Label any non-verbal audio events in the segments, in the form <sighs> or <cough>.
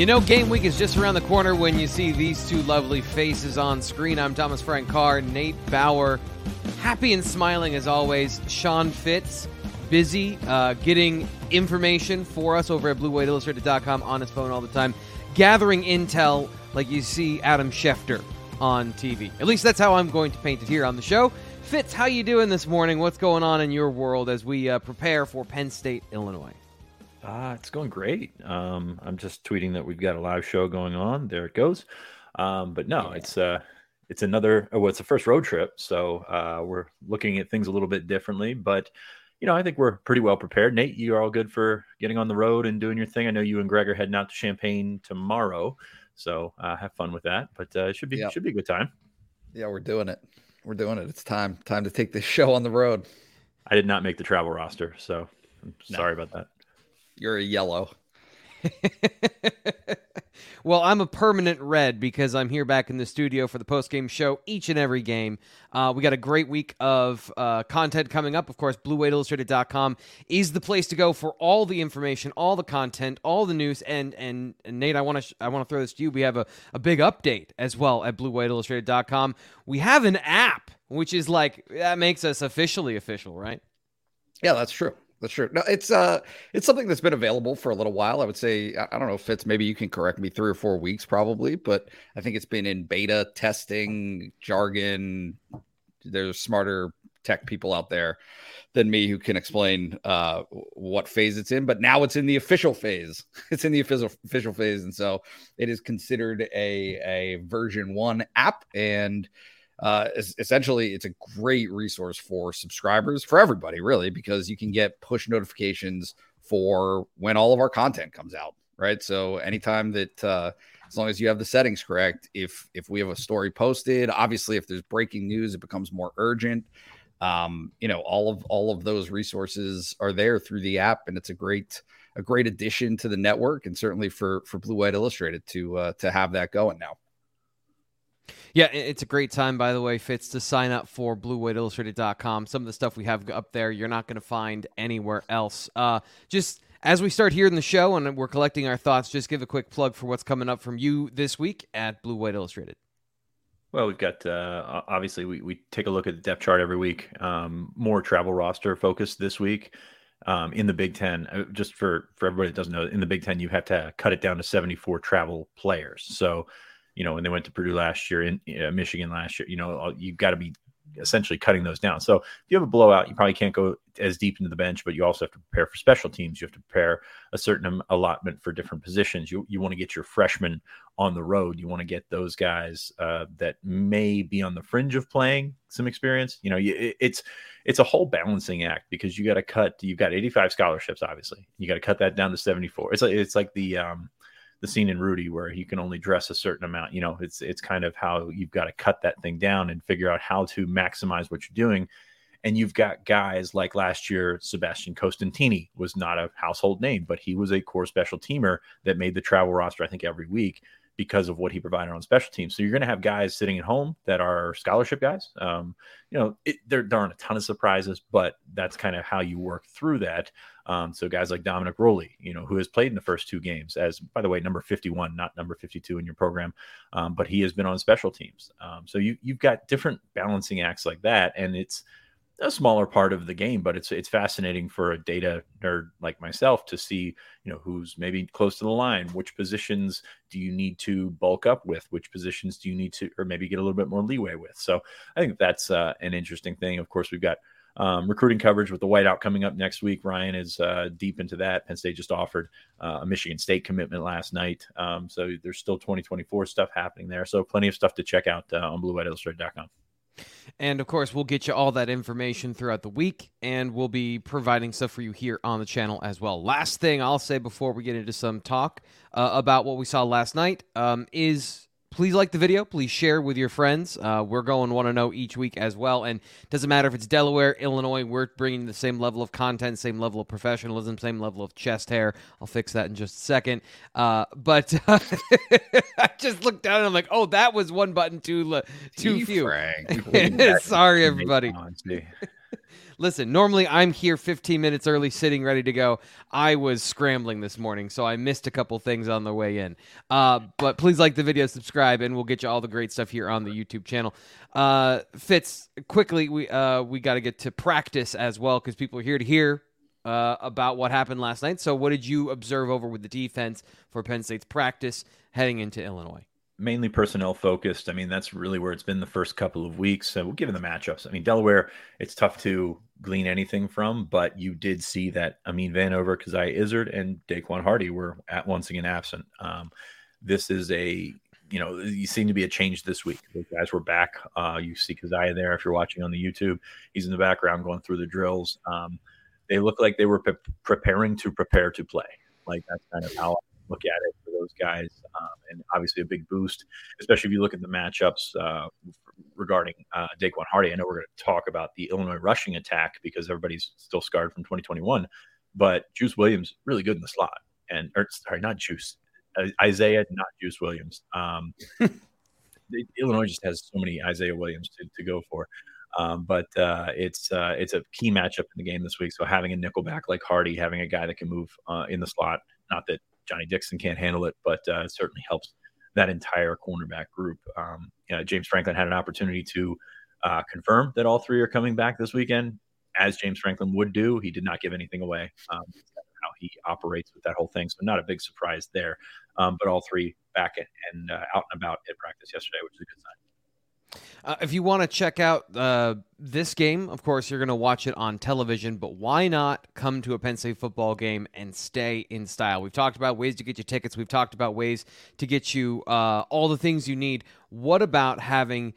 You know, game week is just around the corner when you see these two lovely faces on screen. I'm Thomas Frank Carr, Nate Bauer, happy and smiling as always. Sean Fitz, busy uh, getting information for us over at BlueWhiteIllustrated.com on his phone all the time, gathering intel like you see Adam Schefter on TV. At least that's how I'm going to paint it here on the show. Fitz, how you doing this morning? What's going on in your world as we uh, prepare for Penn State, Illinois? Uh, it's going great. Um, I'm just tweeting that we've got a live show going on. There it goes. Um, but no, yeah. it's uh, it's another. Oh, it's the first road trip, so uh, we're looking at things a little bit differently. But you know, I think we're pretty well prepared. Nate, you are all good for getting on the road and doing your thing. I know you and Greg are heading out to Champaign tomorrow, so uh, have fun with that. But uh, it should be yep. should be a good time. Yeah, we're doing it. We're doing it. It's time time to take this <laughs> show on the road. I did not make the travel roster, so I'm no. sorry about that. You're a yellow. <laughs> well, I'm a permanent red because I'm here back in the studio for the post game show each and every game. Uh, we got a great week of uh, content coming up. Of course, BlueWhiteIllustrated.com is the place to go for all the information, all the content, all the news. And and, and Nate, I want to sh- I want to throw this to you. We have a, a big update as well at BlueWhiteIllustrated.com. We have an app, which is like that makes us officially official, right? Yeah, that's true. That's true. No, it's uh, it's something that's been available for a little while. I would say I don't know, Fitz. Maybe you can correct me. Three or four weeks, probably. But I think it's been in beta testing, jargon. There's smarter tech people out there than me who can explain uh, what phase it's in. But now it's in the official phase. <laughs> It's in the official official phase, and so it is considered a a version one app and uh, essentially it's a great resource for subscribers for everybody really because you can get push notifications for when all of our content comes out right? So anytime that uh, as long as you have the settings correct if if we have a story posted obviously if there's breaking news it becomes more urgent. Um, you know all of all of those resources are there through the app and it's a great a great addition to the network and certainly for for blue white illustrated to uh, to have that going now yeah, it's a great time, by the way, Fitz, to sign up for BlueWhiteIllustrated.com. Some of the stuff we have up there, you're not going to find anywhere else. Uh, just As we start here in the show and we're collecting our thoughts, just give a quick plug for what's coming up from you this week at Blue White Illustrated. Well, we've got uh, obviously we, we take a look at the depth chart every week. Um, more travel roster focused this week um, in the Big Ten. Uh, just for for everybody that doesn't know, in the Big Ten you have to cut it down to seventy four travel players. So, you know, when they went to Purdue last year, in uh, Michigan last year, you know, you've got to be essentially cutting those down. So if you have a blowout, you probably can't go as deep into the bench, but you also have to prepare for special teams. You have to prepare a certain allotment for different positions. You you want to get your freshmen on the road. You want to get those guys uh, that may be on the fringe of playing some experience. You know, you, it's it's a whole balancing act because you got to cut. You've got 85 scholarships, obviously. You got to cut that down to 74. It's like it's like the um, the scene in Rudy where he can only dress a certain amount. You know, it's it's kind of how you've got to cut that thing down and figure out how to maximize what you're doing. And you've got guys like last year, Sebastian Costantini was not a household name, but he was a core special teamer that made the travel roster, I think, every week because of what he provided on special teams. So you're going to have guys sitting at home that are scholarship guys. Um, you know, it, there, there, aren't a ton of surprises, but that's kind of how you work through that. Um, so guys like Dominic Rowley, you know, who has played in the first two games as, by the way, number 51, not number 52 in your program, um, but he has been on special teams. Um, so you, you've got different balancing acts like that. And it's, a smaller part of the game, but it's it's fascinating for a data nerd like myself to see, you know, who's maybe close to the line, which positions do you need to bulk up with, which positions do you need to, or maybe get a little bit more leeway with. So I think that's uh, an interesting thing. Of course, we've got um, recruiting coverage with the whiteout coming up next week. Ryan is uh, deep into that. Penn State just offered uh, a Michigan State commitment last night, um, so there's still 2024 stuff happening there. So plenty of stuff to check out uh, on BlueWhiteIllustrated.com. And of course, we'll get you all that information throughout the week, and we'll be providing stuff for you here on the channel as well. Last thing I'll say before we get into some talk uh, about what we saw last night um, is please like the video. Please share with your friends. Uh, we're going want to know each week as well. And doesn't matter if it's Delaware, Illinois, we're bringing the same level of content, same level of professionalism, same level of chest hair. I'll fix that in just a second. Uh, but uh, <laughs> I just looked down and I'm like, oh, that was one button too, too few. <laughs> <laughs> Sorry, everybody. Listen, normally I'm here 15 minutes early, sitting ready to go. I was scrambling this morning, so I missed a couple things on the way in. Uh, but please like the video, subscribe, and we'll get you all the great stuff here on the YouTube channel. Uh, Fitz, quickly, we uh, we got to get to practice as well because people are here to hear uh, about what happened last night. So, what did you observe over with the defense for Penn State's practice heading into Illinois? Mainly personnel focused. I mean, that's really where it's been the first couple of weeks. So, given the matchups, I mean, Delaware, it's tough to glean anything from, but you did see that Amin Vanover, Coziah Izzard, and Daequan Hardy were at once again absent. Um, this is a you know, you seem to be a change this week. Those guys were back. Uh, you see Coziah there if you're watching on the YouTube. He's in the background going through the drills. Um, they look like they were pre- preparing to prepare to play. Like that's kind of how I look at it those guys, um, and obviously a big boost, especially if you look at the matchups uh, regarding uh, Daequan Hardy. I know we're going to talk about the Illinois rushing attack because everybody's still scarred from 2021, but Juice Williams really good in the slot, and or sorry, not Juice, Isaiah, not Juice Williams. Um, <laughs> Illinois just has so many Isaiah Williams to, to go for. Um, but uh, it's uh, it's a key matchup in the game this week. So having a nickel back like Hardy, having a guy that can move uh, in the slot, not that Johnny Dixon can't handle it, but uh, it certainly helps that entire cornerback group. Um, you know, James Franklin had an opportunity to uh, confirm that all three are coming back this weekend, as James Franklin would do. He did not give anything away. Um, how he operates with that whole thing, so not a big surprise there. Um, but all three back and uh, out and about at practice yesterday, which is a good sign. Uh, if you want to check out uh, this game, of course, you're going to watch it on television, but why not come to a Penn State football game and stay in style? We've talked about ways to get you tickets, we've talked about ways to get you uh, all the things you need. What about having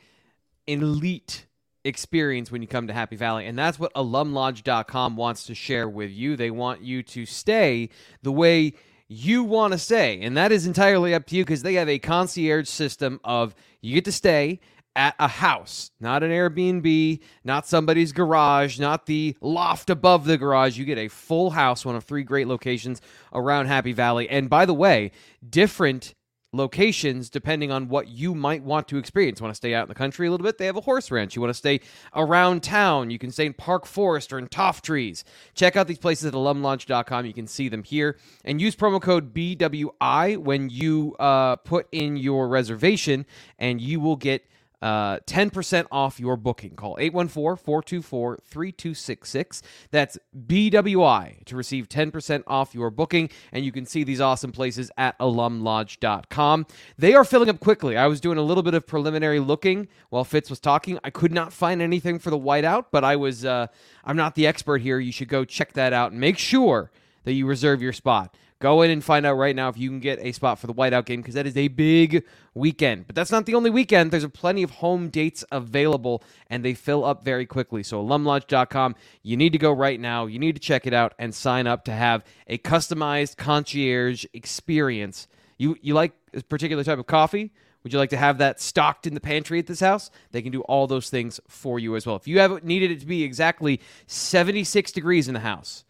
an elite experience when you come to Happy Valley? And that's what alumlodge.com wants to share with you. They want you to stay the way you want to stay, and that is entirely up to you because they have a concierge system of you get to stay at a house, not an Airbnb, not somebody's garage, not the loft above the garage. You get a full house, one of three great locations around Happy Valley. And by the way, different locations depending on what you might want to experience. Want to stay out in the country a little bit? They have a horse ranch. You want to stay around town? You can stay in Park Forest or in Toft Trees. Check out these places at alumlodge.com. You can see them here and use promo code BWI when you uh, put in your reservation, and you will get uh, 10% off your booking. Call 814 424 3266. That's BWI to receive 10% off your booking. And you can see these awesome places at alumlodge.com. They are filling up quickly. I was doing a little bit of preliminary looking while Fitz was talking. I could not find anything for the whiteout, but I was, uh, I'm not the expert here. You should go check that out and make sure that you reserve your spot. Go in and find out right now if you can get a spot for the whiteout game because that is a big weekend. But that's not the only weekend. There's plenty of home dates available and they fill up very quickly. So, alumlodge.com, you need to go right now. You need to check it out and sign up to have a customized concierge experience. You, you like a particular type of coffee? Would you like to have that stocked in the pantry at this house? They can do all those things for you as well. If you have needed it to be exactly 76 degrees in the house,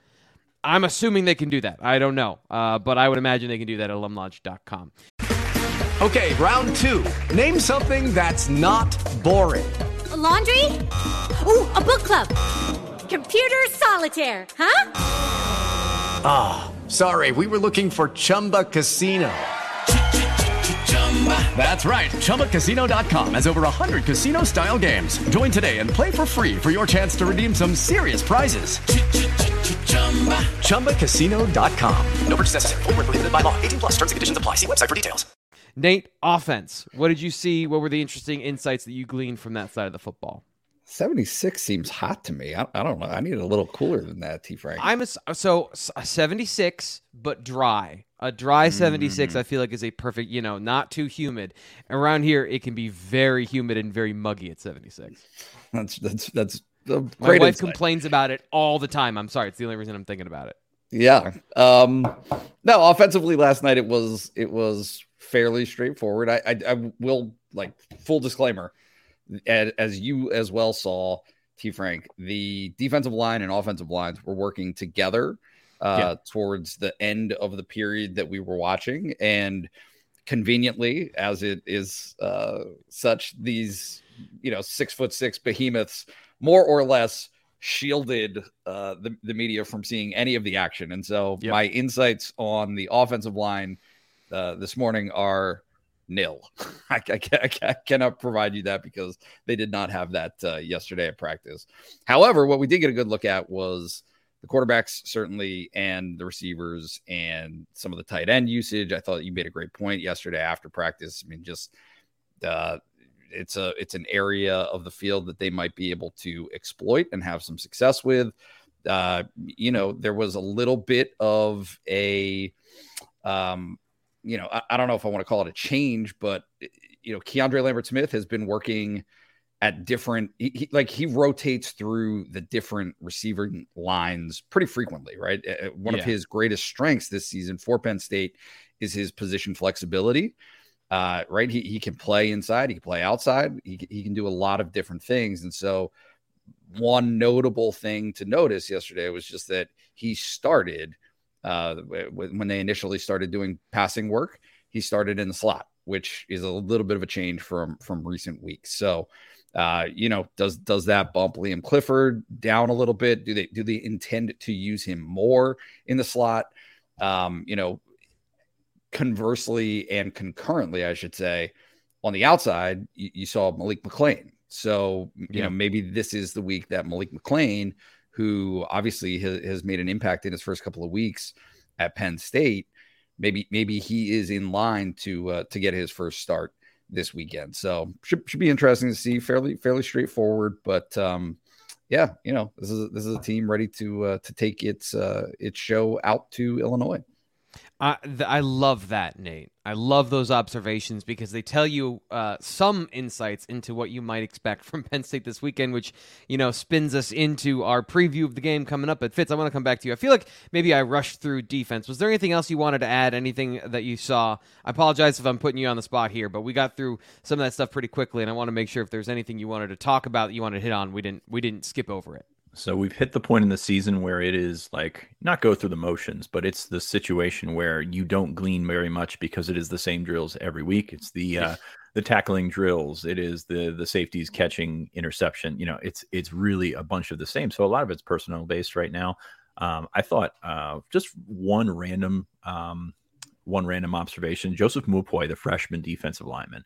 I'm assuming they can do that. I don't know. Uh, but I would imagine they can do that at alumlodge.com. Okay, round two. Name something that's not boring. A laundry? Ooh, a book club. Computer solitaire, huh? Ah, oh, sorry, we were looking for Chumba Casino. That's right. ChumbaCasino.com has over 100 casino style games. Join today and play for free for your chance to redeem some serious prizes. ChumbaCasino.com. No purchase necessary. Full prohibited by law. 18 plus terms and conditions apply. See website for details. Nate, offense. What did you see? What were the interesting insights that you gleaned from that side of the football? 76 seems hot to me. I, I don't know. I need a little cooler than that, T. Frank. I'm a, so a 76, but dry. A dry 76, mm. I feel like is a perfect, you know, not too humid. Around here, it can be very humid and very muggy at 76. That's that's that's my wife insight. complains about it all the time. I'm sorry, it's the only reason I'm thinking about it. Yeah. Um, no, offensively last night it was it was fairly straightforward. I I, I will like full disclaimer, as, as you as well saw, T Frank, the defensive line and offensive lines were working together uh, yeah. towards the end of the period that we were watching, and conveniently, as it is uh, such, these you know six foot six behemoths more or less shielded uh, the, the media from seeing any of the action. And so yep. my insights on the offensive line uh, this morning are nil. <laughs> I, I, I, cannot provide you that because they did not have that uh, yesterday at practice. However, what we did get a good look at was the quarterbacks, certainly, and the receivers and some of the tight end usage. I thought you made a great point yesterday after practice. I mean, just uh, it's a it's an area of the field that they might be able to exploit and have some success with. Uh, you know, there was a little bit of a, um, you know, I, I don't know if I want to call it a change, but you know, Keandre Lambert Smith has been working at different he, he, like he rotates through the different receiving lines pretty frequently right one yeah. of his greatest strengths this season for penn state is his position flexibility uh, right? He, he can play inside, he can play outside, he, he can do a lot of different things. And so, one notable thing to notice yesterday was just that he started uh, when they initially started doing passing work, he started in the slot, which is a little bit of a change from from recent weeks. So, uh, you know, does does that bump Liam Clifford down a little bit? Do they do they intend to use him more in the slot? Um, you know, conversely and concurrently, I should say, on the outside, you, you saw Malik McClain. So, you yeah. know, maybe this is the week that Malik McClain, who obviously has, has made an impact in his first couple of weeks at Penn State, maybe maybe he is in line to uh, to get his first start this weekend. So should should be interesting to see. Fairly fairly straightforward, but um, yeah, you know this is this is a team ready to uh, to take its uh, its show out to Illinois. I, th- I love that, Nate. I love those observations because they tell you uh, some insights into what you might expect from <laughs> Penn State this weekend, which you know spins us into our preview of the game coming up. But Fitz, I want to come back to you. I feel like maybe I rushed through defense. Was there anything else you wanted to add? Anything that you saw? I apologize if I'm putting you on the spot here, but we got through some of that stuff pretty quickly, and I want to make sure if there's anything you wanted to talk about that you wanted to hit on, we didn't we didn't skip over it. So we've hit the point in the season where it is like not go through the motions, but it's the situation where you don't glean very much because it is the same drills every week. It's the uh, the tackling drills, it is the the safeties catching interception. You know, it's it's really a bunch of the same. So a lot of it's personnel based right now. Um, I thought uh, just one random um, one random observation: Joseph Mupoyi, the freshman defensive lineman,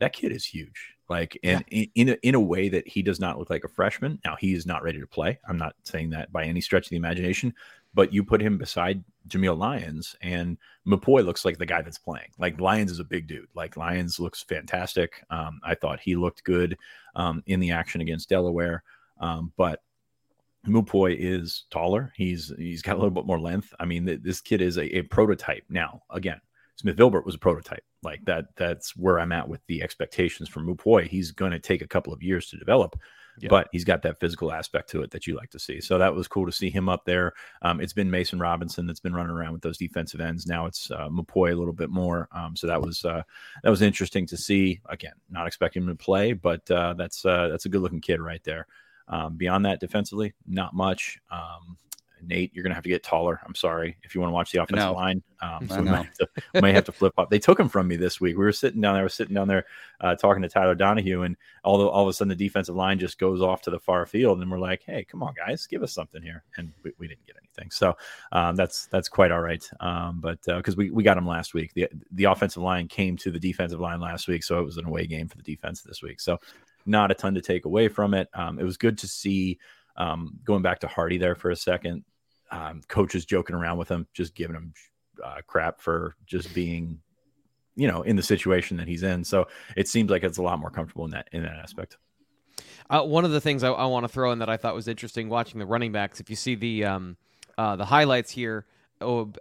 that kid is huge. Like, and yeah. in in a, in a way that he does not look like a freshman. Now he is not ready to play. I'm not saying that by any stretch of the imagination, but you put him beside Jameial Lyons, and Mupoyi looks like the guy that's playing. Like Lyons is a big dude. Like Lyons looks fantastic. Um, I thought he looked good um, in the action against Delaware, um, but Mupoyi is taller. He's he's got a little bit more length. I mean, th- this kid is a, a, prototype. Now, again, Smith Vilbert was a prototype. Like that. That's where I'm at with the expectations from Mupoyi. He's going to take a couple of years to develop, yeah. but he's got that physical aspect to it that you like to see. So that was cool to see him up there. Um, it's been Mason Robinson that's been running around with those defensive ends. Now it's uh, Mupoyi a little bit more. Um, so that was uh, that was interesting to see. Again, not expecting him to play, but uh, that's uh, that's a good looking kid right there. Um, beyond that, defensively, not much. Um, Nate, you're going to have to get taller. I'm sorry if you want to watch the offensive line. Um, so we <laughs> might have, to, might have to flip up. They took him from me this week. We were sitting down there, I was sitting down there uh, talking to Tyler Donahue, and all, the, all of a sudden the defensive line just goes off to the far field, and we're like, "Hey, come on, guys, give us something here," and we, we didn't get anything. So um, that's that's quite all right. Um, but because uh, we we got him last week, the the offensive line came to the defensive line last week, so it was an away game for the defense this week. So not a ton to take away from it. Um, it was good to see. Um, going back to Hardy there for a second, um, coaches joking around with him, just giving him uh, crap for just being, you know, in the situation that he's in. So it seems like it's a lot more comfortable in that in that aspect. Uh, one of the things I, I want to throw in that I thought was interesting watching the running backs, if you see the um, uh, the highlights here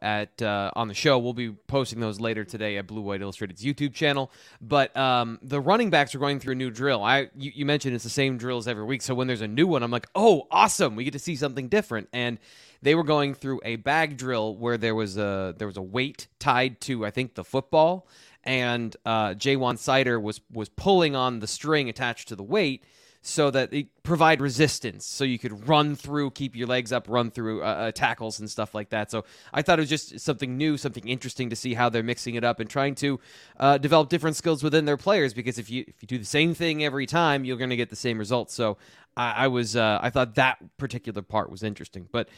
at uh, on the show. We'll be posting those later today at Blue White Illustrated's YouTube channel. But um, the running backs are going through a new drill. I you, you, mentioned it's the same drills every week. So when there's a new one, I'm like, oh, awesome! We get to see something different. And they were going through a bag drill where there was a there was a weight tied to I think the football, and uh, Ja'Juan Seider was was pulling on the string attached to the weight so that they provide resistance so you could run through keep your legs up run through uh, uh, tackles and stuff like that. So i thought it was just something new something interesting to see how they're mixing it up and trying to uh, develop different skills within their players because if you if you do the same thing every time you're going to get the same results. So i, I was uh, i thought that particular part was interesting. But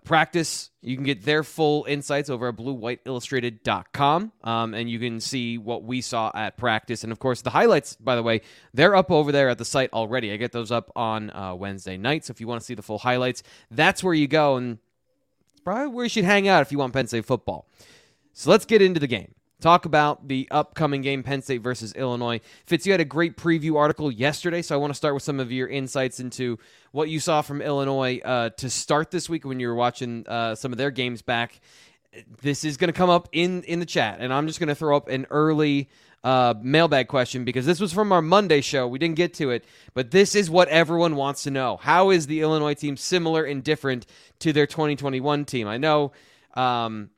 practice. You can get their full insights over at bluewhiteillustrated.com. Um, and you can see what we saw at practice. And of course, the highlights, by the way, they're up over there at the site already. I get those up on uh, Wednesday night. So if you want to see the full highlights, that's where you go. And it's probably where you should hang out if you want Penn State football. So let's get into the game talk about the upcoming game, Penn State versus Illinois. Fitz, you had a great preview article yesterday, so I want to start with some of your insights into what you saw from Illinois uh, to start this week when you were watching uh, some of their games back. This is going to come up in in the chat, and I'm just going to throw up an early uh, mailbag question because this was from our Monday show. We didn't get to it, but this is what everyone wants to know. How is the Illinois team similar and different to their 2021 team? I know um,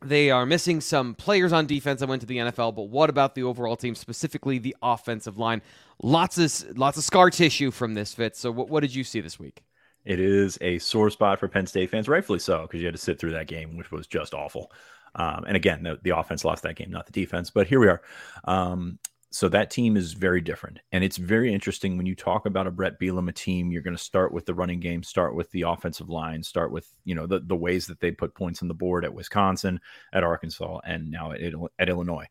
they are missing some players on defense that went to the NFL, but what about the overall team, specifically the offensive line? Lots of lots of scar tissue from this fit. So, what, what did you see this week? It is a sore spot for Penn State fans, rightfully so, because you had to sit through that game, which was just awful. Um, and again, the, the, offense lost that game, not the defense. But here we are. Um, so that team is very different. And it's very interesting when you talk about a Brett Bielema team, you're going to start with the running game, start with the offensive line, start with, you know, the, the ways that they put points on the board at Wisconsin, at Arkansas, and now at, at Illinois.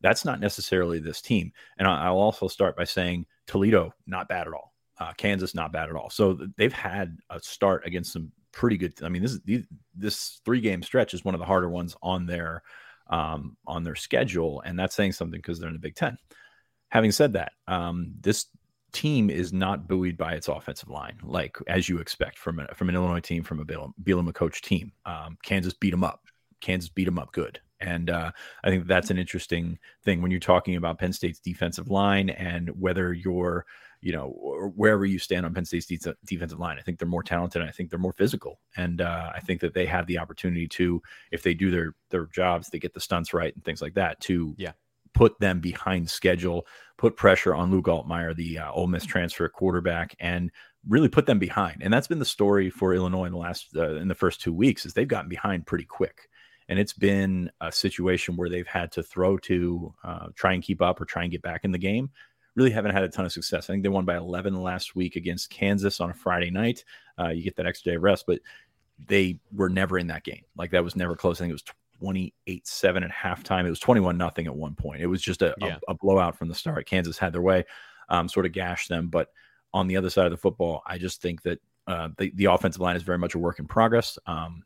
That's not necessarily this team. And I'll also start by saying Toledo, not bad at all. Uh, Kansas, not bad at all. So they've had a start against some pretty good. I mean, this is this three game stretch is one of the harder ones on their um, on their schedule, and that's saying something because they're in the Big Ten. Having said that, um, this team is not buoyed by its offensive line, like as you expect from a, from an Illinois team, from a Bielema coach team. Um, Kansas beat them up. Kansas beat them up good, and uh, I think that's an interesting thing when you're talking about Penn State's defensive line and whether you're you know, wherever you stand on Penn State's de- defensive line. I think they're more talented. I think they're more physical, and uh, I think that they have the opportunity to, if they do their their jobs, they get the stunts right and things like that, to yeah put them behind schedule, put pressure on Luke Altmyer, the uh, Ole Miss transfer quarterback, and really put them behind. And that's been the story for Illinois in the last uh, in the first two weeks is they've gotten behind pretty quick. And it's been a situation where they've had to throw to uh, try and keep up or try and get back in the game. Really haven't had a ton of success. I think they won by 11 last week against Kansas on a Friday night. Uh, you get that extra day of rest, but they were never in that game. Like that was never close. I think it was 28 7 at halftime. It was 21 nothing at one point. It was just a, yeah. a, a, blowout from the start. Kansas had their way, um, sort of gashed them. But on the other side of the football, I just think that uh, the, the offensive line is very much a work in progress. Um,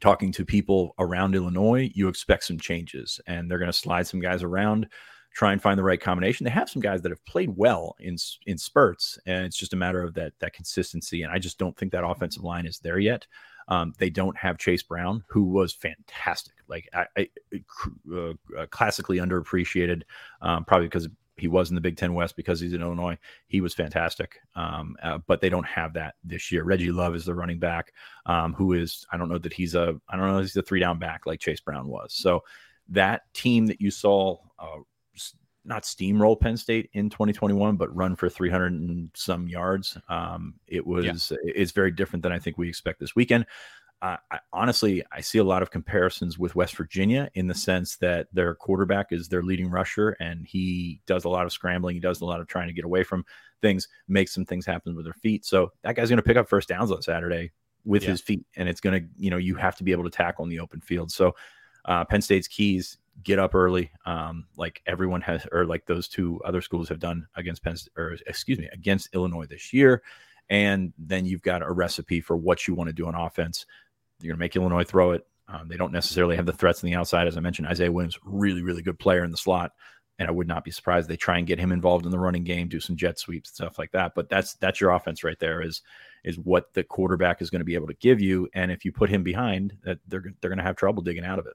talking to people around Illinois, you expect some changes, and they're going to slide some guys around, try and find the right combination. They have some guys that have played well in in spurts, and it's just a matter of that that consistency. And I just don't think that offensive line is there yet. Um, they don't have Chase Brown, who was fantastic, like I, I uh, uh, classically underappreciated, um, probably because he was in the Big Ten West because he's in Illinois. He was fantastic, um, uh, but they don't have that this year. Reggie Love is the running back, um, who is I don't know that he's a I don't know he's a three down back like Chase Brown was. So that team that you saw. Uh, not steamroll Penn State in 2021, but run for 300 and some yards. Um, it was yeah. it's very different than I think we expect this weekend. Uh, I, honestly, I see a lot of comparisons with West Virginia in the sense that their quarterback is their leading rusher, and he does a lot of scrambling. He does a lot of trying to get away from things, makes some things happen with their feet. So that guy's going to pick up first downs on Saturday with yeah. his feet, and it's going to, you know, you have to be able to tackle in the open field. So uh, Penn State's keys get up early, um, like everyone has, or like those two other schools have done against Penn, or excuse me, against Illinois this year. And then you've got a recipe for what you want to do on offense. You're going to make Illinois throw it. Um, they don't necessarily have the threats on the outside. As I mentioned, Isaiah Williams, really, really good player in the slot. And I would not be surprised they try and get him involved in the running game, do some jet sweeps, stuff like that. But that's that's your offense right there. Is is what the quarterback is going to be able to give you. And if you put him behind, that they're they're going to have trouble digging out of it.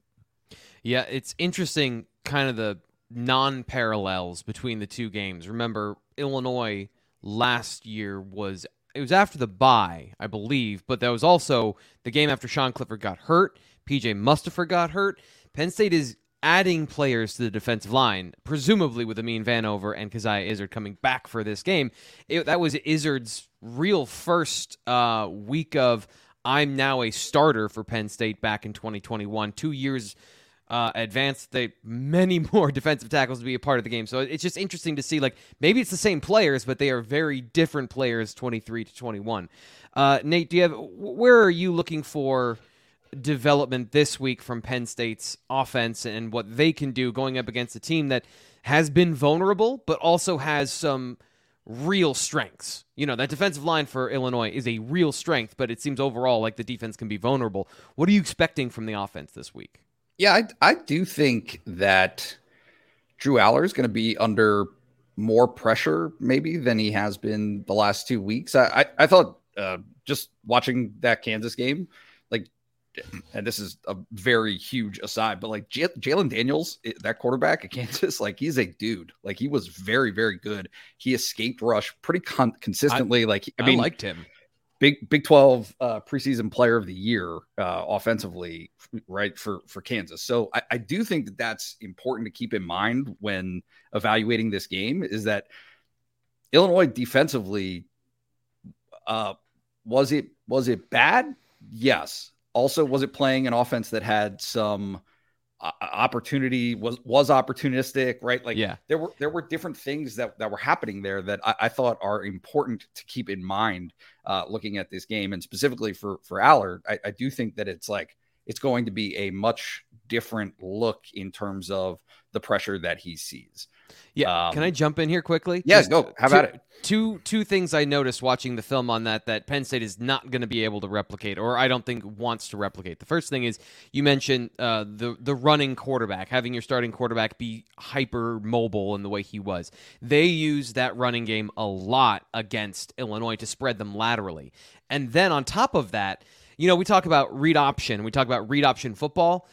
Yeah, it's interesting, kind of the non parallels between the two games. Remember, Illinois last year was it was after the bye, I believe, but that was also the game after Sean Clifford got hurt. PJ Mustipher got hurt. Penn State is adding players to the defensive line, presumably with Amin Vanover and Coziah Izzard coming back for this game. It, that was Izzard's real first uh, week of I'm now a starter for Penn State back in 2021. Two years uh, advanced they many <laughs> more defensive tackles to be a part of the game. So it's just interesting to see like maybe it's the same players, but they are very different players, twenty three to twenty one. Uh, Nate, do you have where are you looking for? development this week from Penn State's offense and what they can do going up against a team that has been vulnerable but also has some real strengths. You know, that defensive line for Illinois is a real strength, but it seems overall like the defense can be vulnerable. What are you expecting from the offense this week? Yeah, I, I do think that Drew Allar is going to be under more pressure maybe than he has been the last two weeks. I, I, I thought uh, just watching that Kansas game, like, and this is a very huge aside, but like J- Jalon Daniels, that quarterback at Kansas, like he's a dude. Like he was very, very good. He escaped rush pretty con- consistently. I, like I, mean, I liked him. Big Big Twelve uh, preseason Player of the Year uh, offensively, right for for Kansas. So I, I do think that that's important to keep in mind when evaluating this game. Is that Illinois defensively uh, was it was it bad? Yes. Also, was it playing an offense that had some opportunity was was opportunistic right? Like yeah. there were there were different things that that were happening there that i, I thought are important to keep in mind uh looking at this game. And specifically for for allard I, I do think that it's like it's going to be a much different look in terms of the pressure that he sees yeah um, can i jump in here quickly yeah go how about it two two things I noticed watching the film on that that Penn State is not going to be able to replicate, or I don't think wants to replicate. The first thing is you mentioned uh, the the running quarterback, having your starting quarterback be hyper mobile in the way he was. They use that running game a lot against Illinois to spread them laterally, and then on top of that, you know we talk about read option, we talk about read option football.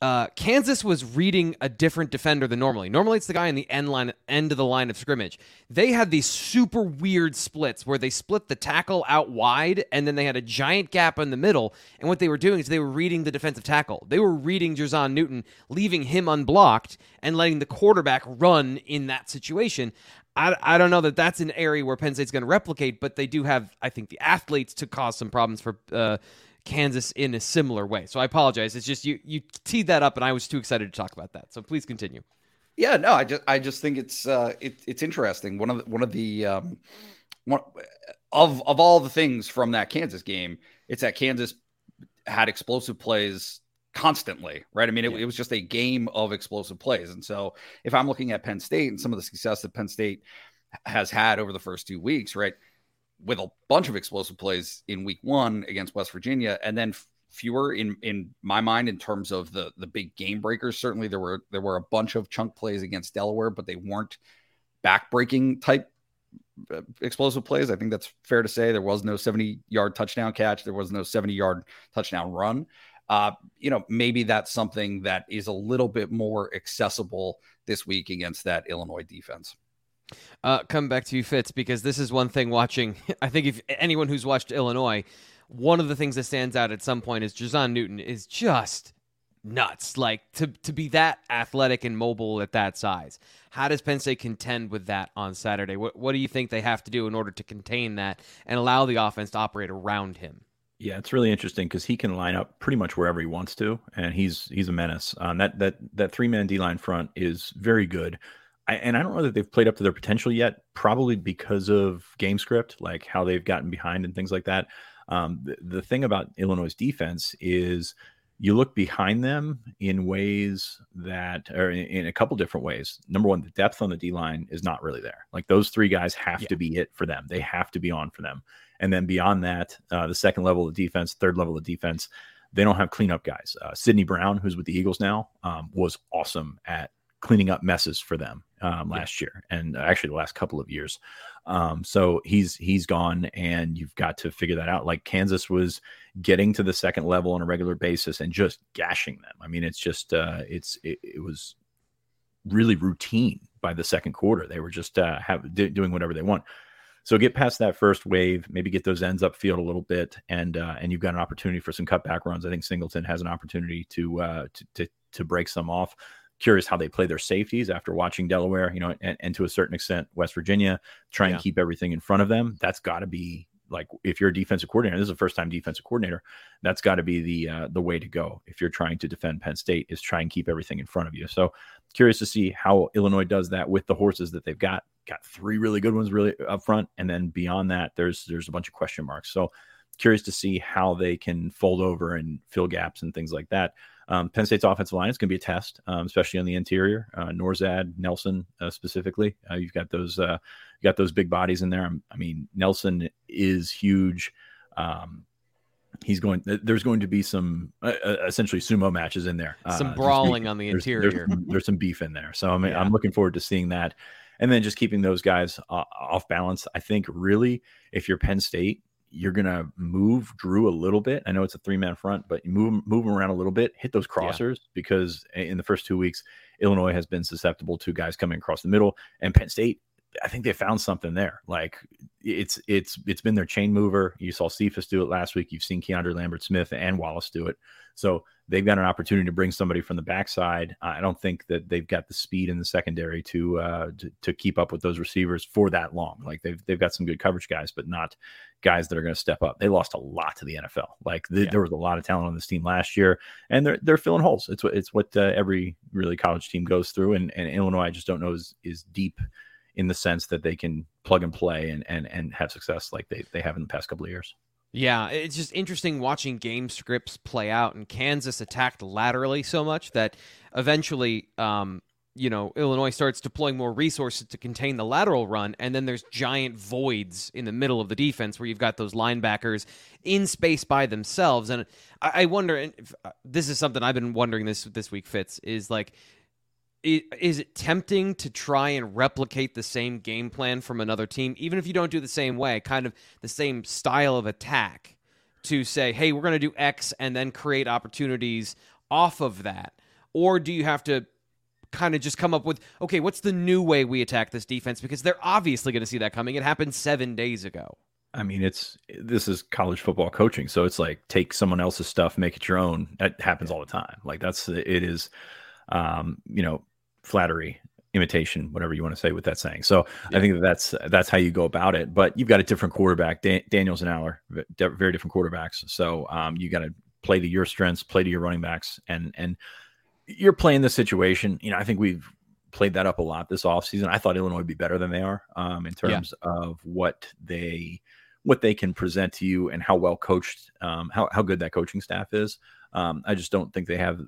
Uh, Kansas was reading a different defender than normally. Normally, it's the guy in the end line, end of the line of scrimmage. They had these super weird splits where they split the tackle out wide, and then they had a giant gap in the middle. And what they were doing is they were reading the defensive tackle. They were reading Jer'Zhan Newton, leaving him unblocked, and letting the quarterback run in that situation. I, I don't know that that's an area where Penn State's going to replicate, but they do have, I think, the athletes to cause some problems for. Uh, Kansas in a similar way. So I apologize. It's just you you teed that up, and I was too excited to talk about that. So please continue. Yeah, no, I just I just think it's uh it, it's interesting. One of the, one of the um one of of all the things from that Kansas game, it's that Kansas had explosive plays constantly, right? I mean, it, yeah. it was just a game of explosive plays. And so if I'm looking at Penn State and some of the success that Penn State has had over the first two weeks, right? With a bunch of explosive plays in week one against West Virginia, and then fewer in in my mind in terms of the the big game breakers. Certainly, there were there were a bunch of chunk plays against Delaware, but they weren't backbreaking type uh, explosive plays. I think that's fair to say. There was no 70 yard touchdown catch. There was no 70 yard touchdown run. Uh, you know, maybe that's something that is a little bit more accessible this week against that Illinois defense. Uh, come back to you, Fitz, because this is one thing watching. <laughs> I think if anyone who's watched Illinois, one of the things that stands out at some point is Jer'Zhan Newton is just nuts. Like to to be that athletic and mobile at that size. How does Penn State contend with that on Saturday? What what do you think they have to do in order to contain that and allow the offense to operate around him? Yeah, it's really interesting because he can line up pretty much wherever he wants to, and he's he's a menace. Um, that that that three man D line front is very good. I, and I don't know that they've played up to their potential yet, probably because of game script, like how they've gotten behind and things like that. Um, the, the thing about Illinois' defense is you look behind them in ways that or in, in, a couple different ways. Number one, the depth on the D line is not really there. Like those three guys have yeah. to be it for them. They have to be on for them. And then beyond that, uh, the second level of defense, third level of defense, they don't have cleanup guys. Uh, Sidney Brown, who's with the Eagles now, um, was awesome at cleaning up messes for them um, last yeah. year and actually the last couple of years. Um, so he's he's gone, and you've got to figure that out. Like Kansas was getting to the second level on a regular basis and just gashing them. I mean, it's just uh, it's it, it was really routine by the second quarter. They were just uh, have doing whatever they want. So get past that first wave, maybe get those ends up field a little bit, and uh, and you've got an opportunity for some cutback runs. I think Singleton has an opportunity to uh, to, to to break some off curious how they play their safeties after watching Delaware, you know, and, and to a certain extent West Virginia, try and keep everything in front of them. That's got to be like if you're a defensive coordinator, this is a first time defensive coordinator, that's got to be the uh, the way to go if you're trying to defend Penn State is try and keep everything in front of you. So curious to see how Illinois does that with the horses that they've got. Got three really good ones really up front, and then beyond that, there's there's a bunch of question marks. So curious to see how they can fold over and fill gaps and things like that. Um, Penn State's offensive line is going to be a test, um, especially on the interior. Uh, Nourzad, Nelson, uh, specifically. Uh, you've got those, uh, you got those big bodies in there. I mean, Nelson is huge. Um, he's going. There's going to be some uh, uh, essentially sumo matches in there. Some brawling on the interior. There's, there's, there's, some beef in there. So I mean, yeah. I'm looking forward to seeing that. And then just keeping those guys off balance. I think really, if you're Penn State, you're gonna move Drew a little bit. I know it's a three man front, but you move move him around a little bit, hit those crossers yeah. because in the first two weeks, Illinois has been susceptible to guys coming across the middle, and Penn State. I think they found something there. Like it's it's it's been their chain mover. You saw Cephas do it last week. You've seen Keandre Lambert Smith and Wallace do it. So they've got an opportunity to bring somebody from the backside. I don't think that they've got the speed in the secondary to, uh, to to, keep up with those receivers for that long. Like they've they've got some good coverage guys, but not guys that are going to step up. They lost a lot to the NFL. Like yeah. there was a lot of talent on this team last year, and they're they're filling holes. It's what it's what uh, every really college team goes through. And, and Illinois, I just don't know is is deep in the sense that they can plug and play and and and have success like they they have in the past couple of years. Yeah, it's just interesting watching game scripts play out. And Kansas attacked laterally so much that eventually, um, you know, Illinois starts deploying more resources to contain the lateral run. And then there's giant voids in the middle of the defense where you've got those linebackers in space by themselves. And I, wonder, and uh, this is something I've been wondering this this week, Fitz, is like, is it tempting to try and replicate the same game plan from another team, even if you don't do the same way, kind of the same style of attack, to say, hey, we're going to do X and then create opportunities off of that? or do you have to kind of just come up with okay, what's the new way we attack this defense because they're obviously going to see that coming. It happened 7 days ago. I mean, it's this is college football coaching, so it's like take someone else's stuff, make it your own. That happens all the time. Like that's it is, um, you know, flattery, imitation, whatever you want to say with that saying. So yeah. I think that that's that's how you go about it. But you've got a different quarterback, Dan- Daniels and Allar, very different quarterbacks. So um, you got to play to your strengths, play to your running backs, and and you're playing the situation. You know, I think we've played that up a lot this offseason. I thought Illinois would be better than they are um, in terms yeah. of what they what they can present to you and how well coached, um, how how good that coaching staff is. Um, I just don't think they have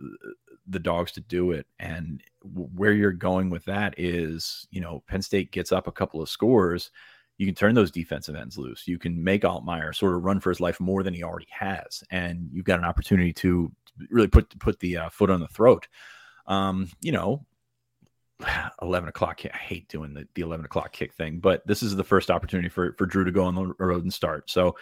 the dogs to do it. And where you're going with that is, you know, Penn State gets up a couple of scores. You can turn those defensive ends loose. You can make Altmyer sort of run for his life more than he already has, and you've got an opportunity to really put put the uh, foot on the throat. Um, you know, <sighs> 11 o'clock. I hate doing the, the 11 o'clock kick thing, but this is the first opportunity for, for Drew to go on the road and start. So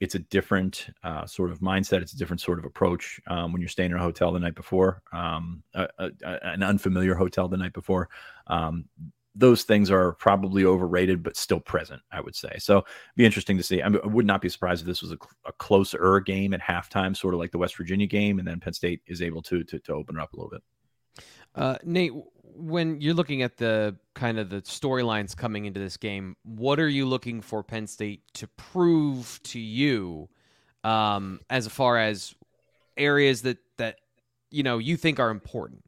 it's a different uh, sort of mindset. It's a different sort of approach um, when you're staying in a hotel the night before, um, a, a, an unfamiliar hotel the night before. Um, those things are probably overrated, but still present, I would say. So be interesting to see. I, mean, I would not be surprised if this was a, a, closer game at halftime, sort of like the West Virginia game, and then Penn State is able to to, to open it up a little bit. Uh, Nate, when you're looking at the kind of the storylines coming into this game, what are you looking for Penn State to prove to you, um, as far as areas that that you know you think are important?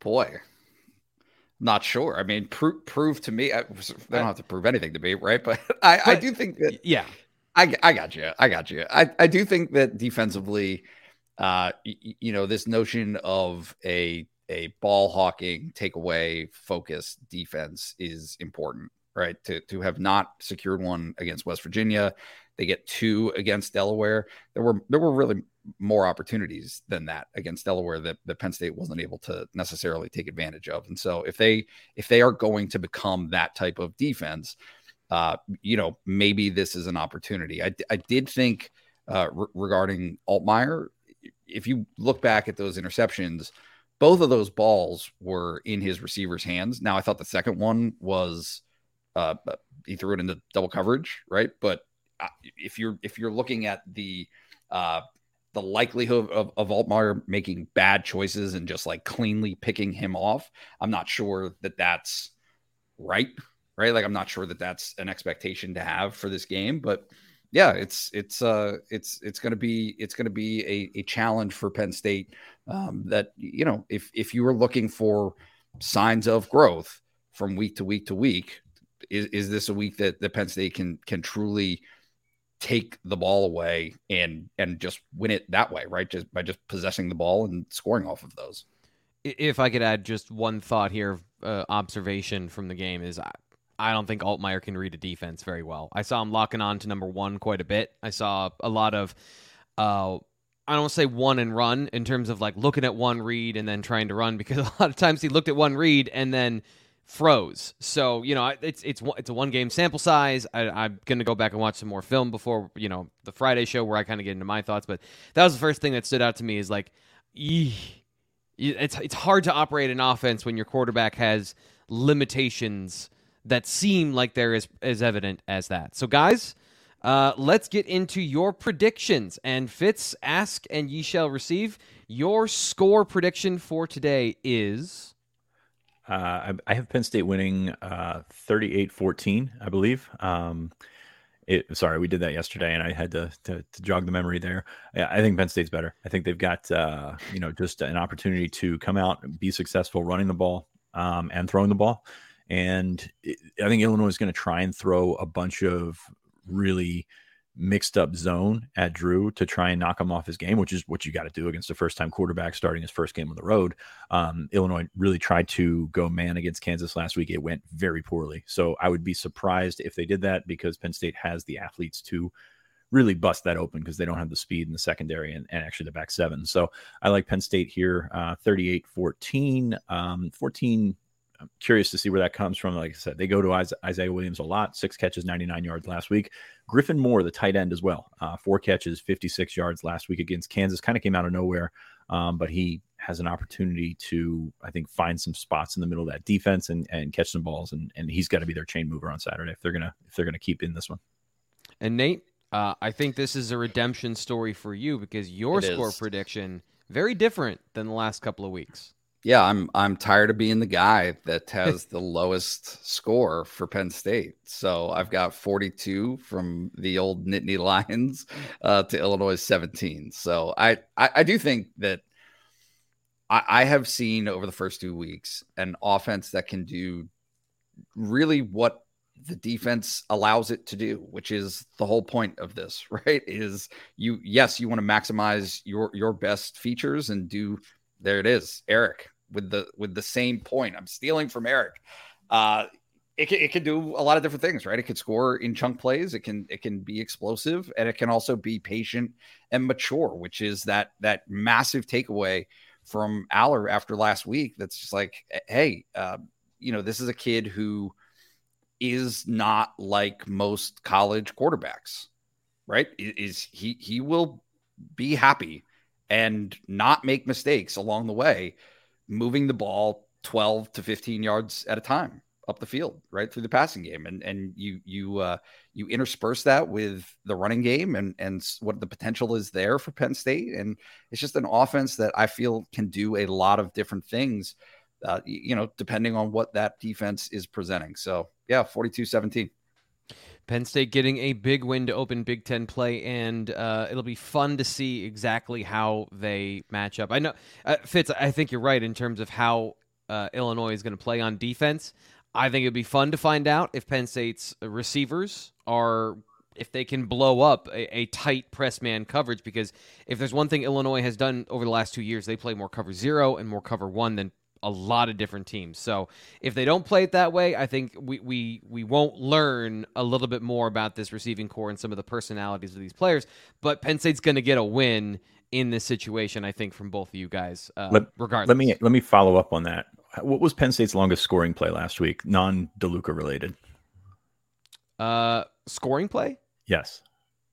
Boy, not sure. I mean, prove prove to me. I, they don't have to prove anything to me, right? But I, but, I do think that. Yeah, I, I got you. I got you. I, I do think that defensively uh, you, you know, this notion of a a ball hawking takeaway focus defense is important, right? To to have not secured one against West Virginia, they get two against Delaware. There were there were really more opportunities than that against Delaware that, that Penn State wasn't able to necessarily take advantage of. And so if they if they are going to become that type of defense, uh, you know, maybe this is an opportunity. I, I did think uh, re- regarding Altmyer, if you look back at those interceptions, both of those balls were in his receiver's hands. Now, I thought the second one was uh, he threw it into double coverage, right? But uh, if you're if you're looking at the uh, the likelihood of, of Altmyer making bad choices and just like cleanly picking him off, I'm not sure that that's right, right? Like I'm not sure that that's an expectation to have for this game, but yeah, it's it's uh it's it's going to be it's going to be a, a challenge for Penn State. Um, that you know, if if you were looking for signs of growth from week to week to week, is is this a week that the Penn State can can truly take the ball away and and just win it that way, right? Just by just possessing the ball and scoring off of those. If I could add just one thought here, uh, observation from the game is I don't think Altmyer can read a defense very well. I saw him locking on to number one quite a bit. I saw a lot of, uh, I don't say one and run in terms of like looking at one read and then trying to run <laughs> because a lot of times he looked at one read and then froze. So you know it's it's it's a one game sample size. I, am gonna go back and watch some more film before you know the Friday show where I kind of get into my thoughts. But that was the first thing that stood out to me is like, it's it's hard to operate an offense when your quarterback has limitations that seem like they're as, as evident as that. So, guys, uh, let's get into your predictions. And Fitz, ask and ye shall receive. Your score prediction for today is. Uh, I, have Penn State winning uh, 38 14, I believe. Um, it, sorry, we did that yesterday, and I had to, to, to jog the memory there. I think Penn State's better. I think they've got uh, you know just an opportunity to come out and be successful running the ball um, and throwing the ball. And I think Illinois is going to try and throw a bunch of really mixed up zone at Drew to try and knock him off his game, which is what you got to do against a first time quarterback starting his first game on the road. Um, Illinois really tried to go man against Kansas last week. It went very poorly. So I would be surprised if they did that because Penn State has the athletes to really bust that open because they don't have the speed in the secondary and, and actually the back seven. So I like Penn State here, uh, 38 14. Um, 14 I'm curious to see where that comes from. Like I said, they go to Isaiah Williams a lot. Six catches, 99 yards last week. Griffin Moore, the tight end as well. Uh, four catches, 56 yards last week against Kansas. Kind of came out of nowhere. um, but he has an opportunity to, I think, find some spots in the middle of that defense and, and catch some balls, and, and he's got to be their chain mover on Saturday if they're gonna if they're gonna keep in this one. And Nate, uh, I think this is a redemption story for you because your It score is. prediction very different than the last couple of weeks. Yeah, I'm I'm tired of being the guy that has the lowest score for Penn State. So I've got 42 from the old Nittany <laughs> Lions uh, to Illinois 17. So I, I I do think that I, I have seen over the first two weeks an offense that can do really what the defense allows it to do, which is the whole point of this, <laughs> right? Is you yes, you want to maximize your your best features and do there it is, Eric with the with the same point. I'm stealing from Eric. Uh it can, it can do a lot of different things, right? It can score in chunk plays. It can it can be explosive, and it can also be patient and mature, which is that that massive takeaway from Allar after last week. That's just like, hey, uh, you know, this is a kid who is not like most college quarterbacks, right? Is he he will be happy and not make mistakes along the way, moving the ball 12 to 15 yards at a time up the field, right through the passing game, and and you you uh, you intersperse that with the running game and and what the potential is there for Penn State, and it's just an offense that I feel can do a lot of different things, uh, you know, depending on what that defense is presenting. So yeah, 42-17. Penn State getting a big win to open Big Ten play, and uh, it'll be fun to see exactly how they match up. I know, uh, Fitz, I think you're right in terms of how uh, Illinois is going to play on defense. I think it'd be fun to find out if Penn State's receivers are if they can blow up a, a tight press man coverage because if there's one thing Illinois has done over the last two years, they play more cover zero and more cover one than a lot of different teams. So if they don't play it that way, I think we we we won't learn a little bit more about this receiving corps and some of the personalities of these players. But Penn State's going to get a win in this situation, I think, from both of you guys. Uh, Let, regardless, let me let me follow up on that. What was Penn State's longest scoring play last week, non Deluca related? uh, scoring play. Yes,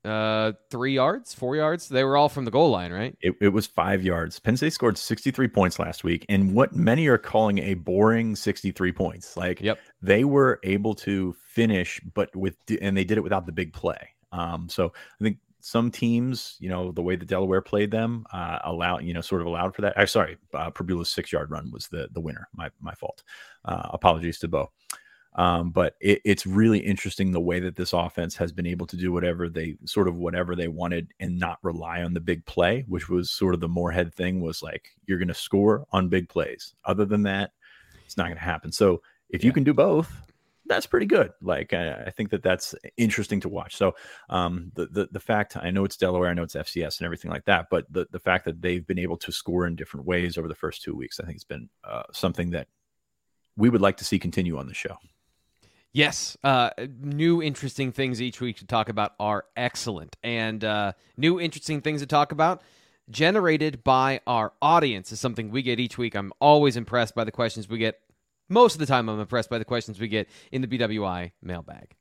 Uh, three yards, four yards. They were all from the goal line, right? it, it was five yards. Penn State scored 63 points last week, and what many are calling a boring 63 points. Like, Yep. they were able to finish, but with and they did it without the big play. Um, so I think some teams, you know, the way that Delaware played them, uh, allow you know, sort of allowed for that. I'm sorry, uh, Pribula's six yard run was the the winner. My my fault. Uh, apologies to Beau. Um, but it, it's really interesting the way that this offense has been able to do whatever they sort of whatever they wanted and not rely on the big play, which was sort of the Moorhead thing was like you're going to score on big plays. Other than that, it's not going to happen. So if you can do both, that's pretty good. Like I, I think that that's interesting to watch. So um, the, the the fact I know it's Delaware, I know it's FCS and everything like that, but the the fact that they've been able to score in different ways over the first two weeks, I think it's been uh, something that we would like to see continue on the show. Yes, uh, new interesting things each week to talk about are excellent, and uh, new interesting things to talk about generated by our audience is something we get each week. I'm always impressed by the questions we get. Most of the time, I'm impressed by the questions we get in the BWI mailbag.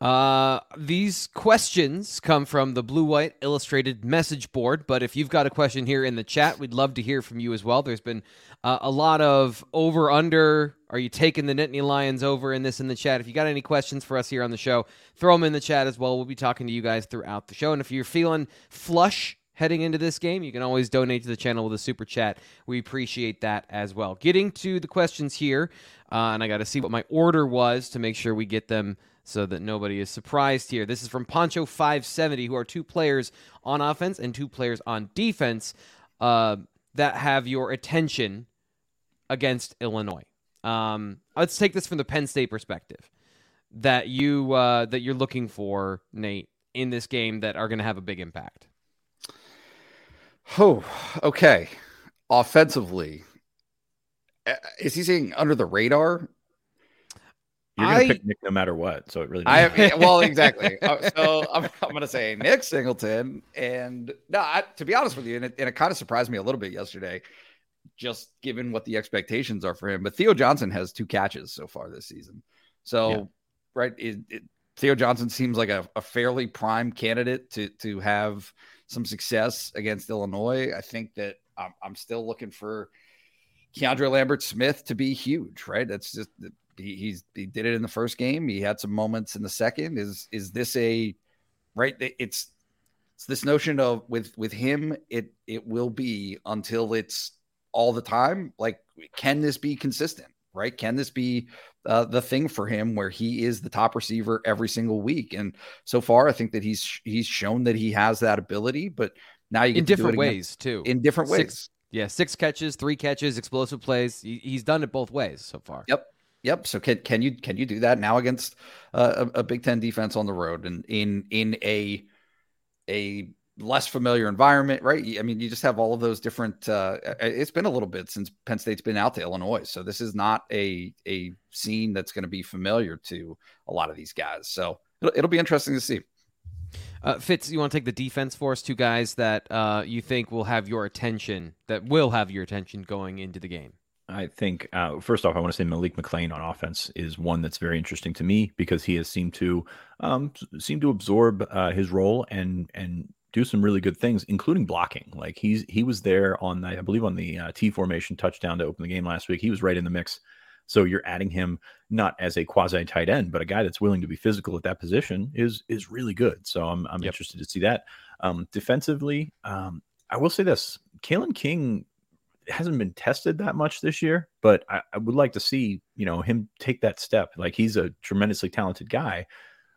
Uh, these questions come from the Blue White Illustrated message board, but if you've got a question here in the chat, we'd love to hear from you as well. There's been uh, a lot of over under. Are you taking the Nittany Lions over in this in the chat? If you got any questions for us here on the show, throw them in the chat as well. We'll be talking to you guys throughout the show. And if you're feeling flush heading into this game, you can always donate to the channel with a super chat. We appreciate that as well. Getting to the questions here, uh, and I got to see what my order was to make sure we get them so that nobody is surprised here. This is from Poncho 570, who are two players on offense and two players on defense uh, that have your attention against Illinois. Um, let's take this from the Penn State perspective that you uh, that you're looking for, Nate, in this game that are going to have a big impact. Oh, okay. Offensively, is he saying under the radar? You're gonna I- pick Nick no matter what, so it really. I well, exactly. <laughs> Uh, so I'm, I'm going to say Nick Singleton, and no, I, to be honest with you, and it, and it kind of surprised me a little bit yesterday, just given what the expectations are for him. But Theo Johnson has two catches so far this season, so Yeah. right, it, it, Theo Johnson seems like a, a fairly prime candidate to to have some success against Illinois. I think that I'm, I'm still looking for Keandre Lambert Smith to be huge, right? That's just he, he's he did it in the first game. He had some moments in the second. Is is this a right? It's it's this notion of with with him, it it will be until it's all the time. Like, can this be consistent? Right? Can this be uh, the thing for him where he is the top receiver every single week? And so far, I think that he's he's shown that he has that ability. But now you get in to different it again- ways too. in different Six- ways. yeah, six catches, three catches, explosive plays. He, he's done it both ways so far. Yep. Yep. So can can you can you do that now against uh, a, a Big Ten defense on the road and in in a a less familiar environment, right? I mean, you just have all of those different. Uh, it's been a little bit since Penn State's been out to Illinois, so this is not a a scene that's going to be familiar to a lot of these guys. So it'll, it'll be interesting to see. Uh, Fitz, you want to take the defense for us? Two guys that uh, you think will have your attention, that will have your attention going into the game. I think uh, first off, I want to say Malik McClain on offense is one that's very interesting to me because he has seemed to um, seem to absorb uh, his role and and do some really good things, including blocking. Like he's he was there on the I believe on the uh, T formation touchdown to open the game last week. He was right in the mix. So you're adding him not as a quasi tight end, but a guy that's willing to be physical at that position is is really good. So I'm I'm Yep. interested to see that. Um, defensively, um, I will say this: Kalen King hasn't been tested that much this year, but I, I would like to see you know him take that step. Like he's a tremendously talented guy,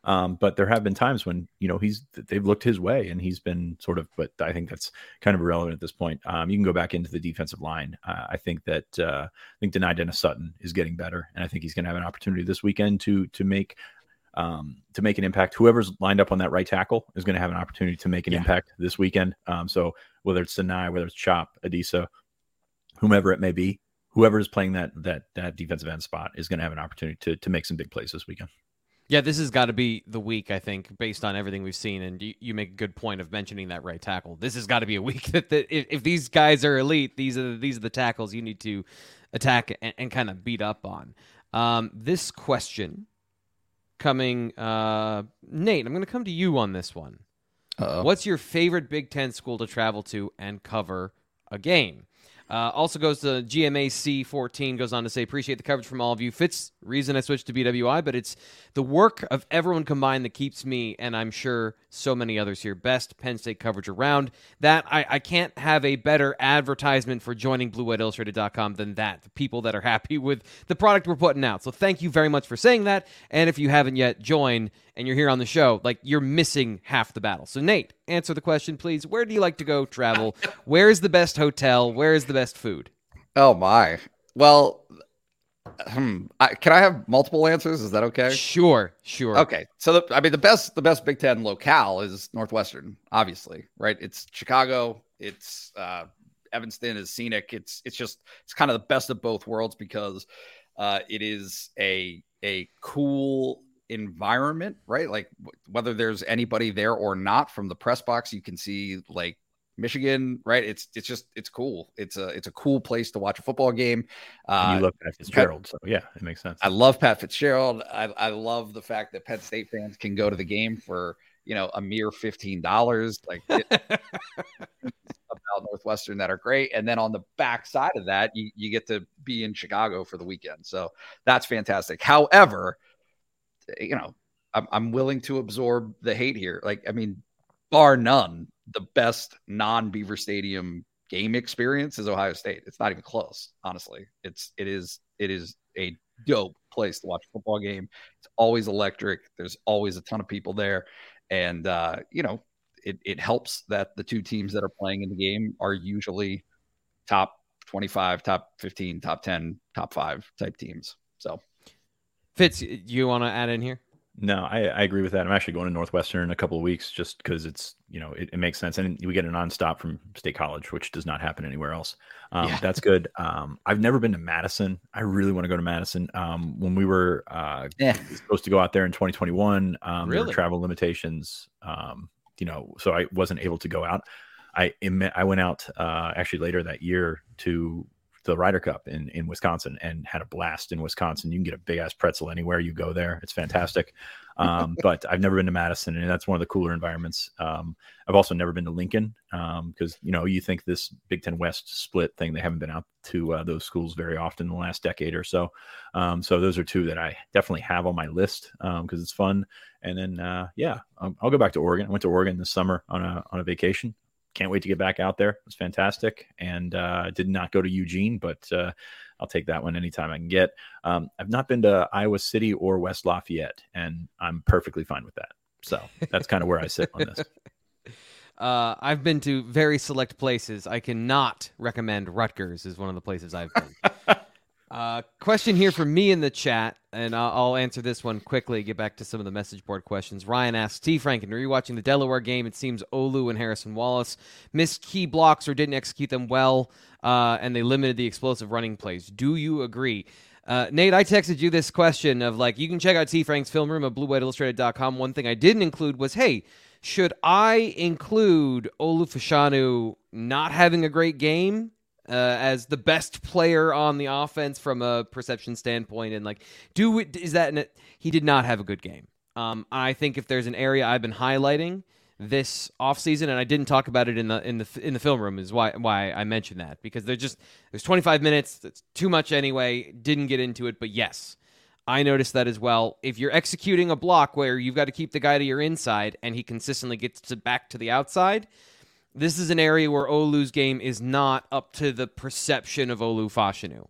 um, but there have been times when you know he's they've looked his way and he's been sort of. But I think that's kind of irrelevant at this point. Um, you can go back into the defensive line. Uh, I think that uh, I think Dani Dennis Sutton is getting better, and I think he's going to have an opportunity this weekend to to make. Um, to make an impact, whoever's lined up on that right tackle is going to have an opportunity to make an Yeah. impact this weekend. Um, so whether it's Dani, whether it's Chop, Adisa, whomever it may be, whoever is playing that that that defensive end spot is going to have an opportunity to to make some big plays this weekend. Yeah, this has got to be the week, I think, based on everything we've seen. And you, you make a good point of mentioning that right tackle. This has got to be a week <laughs> that, that if, if these guys are elite, these are the, these are the tackles you need to attack and, and kind of beat up on. Um, this question coming, uh, Nate, I'm going to come to you on this one. Uh-oh. What's your favorite Big Ten school to travel to and cover a game? Uh, also goes to GMAC 14, goes on to say, appreciate the coverage from all of you. Fits reason I switched to BWI, but it's the work of everyone combined that keeps me, and I'm sure so many others here, best Penn State coverage around. That I, I can't have a better advertisement for joining BlueWhiteIllustrated.com than that. The people that are happy with the product we're putting out. So thank you very much for saying that. And if you haven't yet joined and you're here on the show, like you're missing half the battle. So Nate, answer the question, please. Where do you like to go travel? <laughs> Where's the best hotel? Where is the best food? Oh my. Well, hmm, I, can I have multiple answers? Is that okay? Sure, sure. Okay, so the, I mean the best the best Big Ten locale is Northwestern, obviously, right? It's Chicago, it's uh, Evanston is scenic. It's it's just it's kind of the best of both worlds because uh, it is a a cool environment, right? Like w- whether there's anybody there or not from the press box, you can see like Michigan, right? It's it's just it's cool. It's a it's a cool place to watch a football game. Uh, you love Pat Fitzgerald, so yeah, it makes sense. I love Pat Fitzgerald. I, I love the fact that Penn State fans can go to the game for you know a mere fifteen dollars. Like <laughs> it- about Northwestern that are great, and then on the back side of that, you you get to be in Chicago for the weekend. So that's fantastic. However, you know, I'm I'm willing to absorb the hate here. Like I mean, bar none, the best non Beaver Stadium game experience is Ohio State. It's not even close, honestly. It's it is it is a dope place to watch a football game. It's always electric. There's always a ton of people there, and uh, you know it it helps that the two teams that are playing in the game are usually top 25, top 15, top 10, top five type teams. So Fitz, you want to add in here? No, I, I agree with that. I'm actually going to Northwestern in a couple of weeks just because it's, you know, it, it, makes sense. And we get a nonstop from State College, which does not happen anywhere else. Um, yeah. That's good. Um, I've never been to Madison. I really want to go to Madison. Um, when we were uh, yeah. supposed to go out there in 2021, um, really? there were travel limitations, um, you know, so I wasn't able to go out. I, I went out uh, actually later that year to the Ryder Cup in, in Wisconsin and had a blast in Wisconsin. You can get a big ass pretzel anywhere you go there. It's fantastic. Um, <laughs> but I've never been to Madison, and that's one of the cooler environments. Um, I've also never been to Lincoln because um, you know you think this Big Ten West split thing. They haven't been out to uh, those schools very often in the last decade or so. Um, so those are two that I definitely have on my list because um, it's fun. And then uh, yeah, I'll go back to Oregon. I went to Oregon this summer on a on a vacation can't wait to get back out there. It was fantastic, and uh, did not go to Eugene, but uh, I'll take that one anytime I can get. Um, I've not been to Iowa City or West Lafayette, and I'm perfectly fine with that. So that's kind of where I sit on this. <laughs> Uh, I've been to very select places. I cannot recommend Rutgers is one of the places I've been. Uh, question here from me in the chat, and I'll, answer this one quickly. Get back to some of the message board questions. Ryan asks T. Were you watching the Delaware game? It seems Olu and Harrison Wallace missed key blocks or didn't execute them well, uh, and they limited the explosive running plays. Do you agree? Uh, Nate, I texted you this question of like, you can check out T. Frank's film room at bluewhiteillustrated.com. One thing I didn't include was, hey, should I include Olu Fashanu not having a great game uh, as the best player on the offense from a perception standpoint, and like, do is that an, he did not have a good game. Um, I think if there's an area I've been highlighting this offseason, and I didn't talk about it in the in the in the film room, is why why I mentioned that because there's just there's 25 minutes, that's too much anyway. Didn't get into it, but yes. I noticed that as well. If you're executing a block where you've got to keep the guy to your inside and he consistently gets to back to the outside, this is an area where Olu's game is not up to the perception of Olu Fashanu.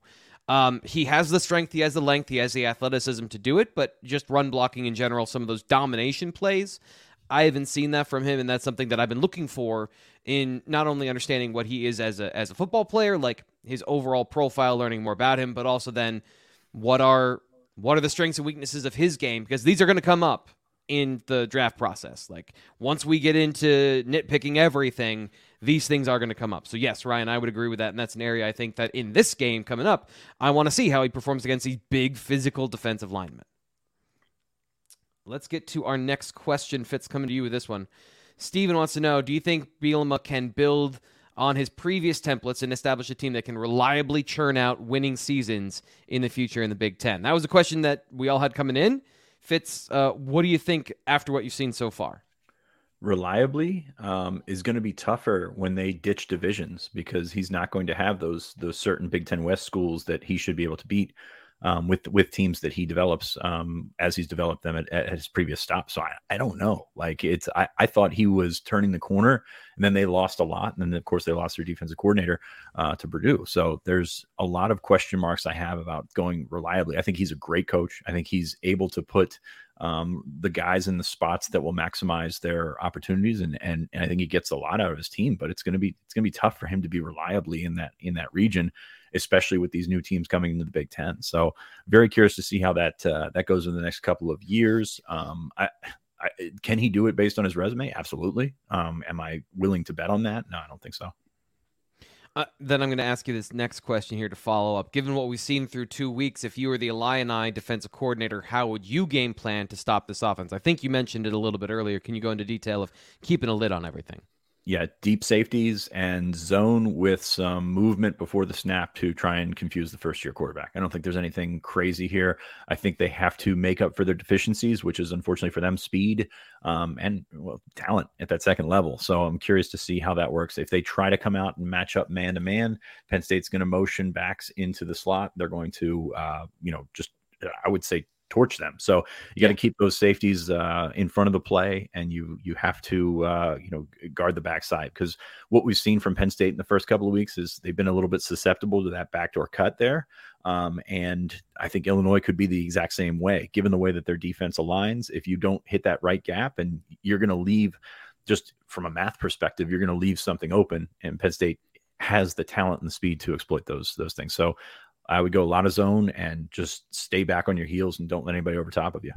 Um, he has the strength, he has the length, he has the athleticism to do it, but just run blocking in general, some of those domination plays, I haven't seen that from him, and that's something that I've been looking for in not only understanding what he is as a as a football player, like his overall profile, learning more about him, but also then what are what are the strengths and weaknesses of his game because these are going to come up in the draft process. Like once we get into nitpicking everything, these things are going to come up. So yes, Ryan, I would agree with that, and that's an area I think that in this game coming up, I want to see how he performs against these big physical defensive linemen. Let's get to our next question. Fitz, coming to you with this one. Steven wants to know: Do you think Bielema can build on his previous templates and establish a team that can reliably churn out winning seasons in the future in the Big Ten? That was a question that we all had coming in. Fitz, uh, what do you think after what you've seen so far? Reliably um, is going to be tougher when they ditch divisions because he's not going to have those those certain Big Ten West schools that he should be able to beat um, with with teams that he develops um, as he's developed them at, at, his previous stop. So I, I don't know. Like it's I, I thought he was turning the corner, and then they lost a lot, and then of course they lost their defensive coordinator uh, to Purdue. So there's a lot of question marks I have about going reliably. I think he's a great coach. I think he's able to put um, the guys in the spots that will maximize their opportunities, and, and and I think he gets a lot out of his team. But it's gonna be it's gonna be tough for him to be reliably in that in that region especially with these new teams coming into the Big Ten. So very curious to see how that uh, that goes in the next couple of years. Um, I, I, can he do it based on his resume? Absolutely. Um, am I willing to bet on that? No, I don't think so. Uh, then I'm going to ask you this next question here to follow up. Given what we've seen through two weeks, if you were the Illini defensive coordinator, how would you game plan to stop this offense? I think you mentioned it a little bit earlier. Can you go into detail of keeping a lid on everything? Yeah, deep safeties and zone with some movement before the snap to try and confuse the first year quarterback. I don't think there's anything crazy here. I think they have to make up for their deficiencies, which is unfortunately for them speed um, and well, talent at that second level. So I'm curious to see how that works. If they try to come out and match up man to man, Penn State's going to motion backs into the slot. They're going to, uh, you know, just I would say torch them. So you got to keep those safeties uh, in front of the play, and you you have to uh, you know guard the backside because what we've seen from Penn State in the first couple of weeks is they've been a little bit susceptible to that backdoor cut there. Um, and I think Illinois could be the exact same way, given the way that their defense aligns. If you don't hit that right gap, and you're going to leave just from a math perspective, you're going to leave something open, and Penn State has the talent and the speed to exploit those those things. So I would go a lot of zone and just stay back on your heels and don't let anybody over top of you.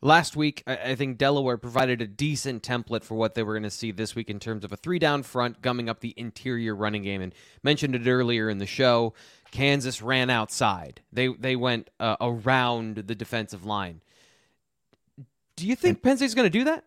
last week, I, think Delaware provided a decent template for what they were going to see this week in terms of a three down front, gumming up the interior running game. And mentioned it earlier in the show. Kansas ran outside. They they went uh, around the defensive line. Do you think Penn State's going to do that?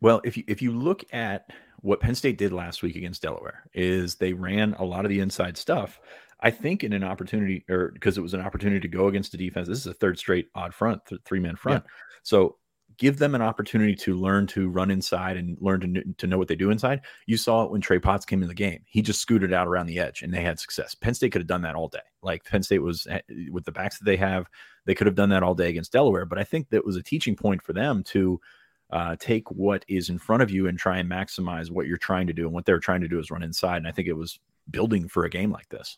Well, if you if you look at what Penn State did last week against Delaware, is they ran a lot of the inside stuff. I think in an opportunity, or because it was an opportunity to go against the defense. This is a third straight odd front, th- three man front. Yeah. So give them an opportunity to learn to run inside and learn to, to know what they do inside. You saw it when Trey Potts came in the game. He just scooted out around the edge and they had success. Penn State could have done that all day. Like Penn State was eh, with the backs that they have, they could have done that all day against Delaware. But I think that was a teaching point for them to uh, take what is in front of you and try and maximize what you're trying to do. And what they're trying to do is run inside. And I think it was building for a game like this.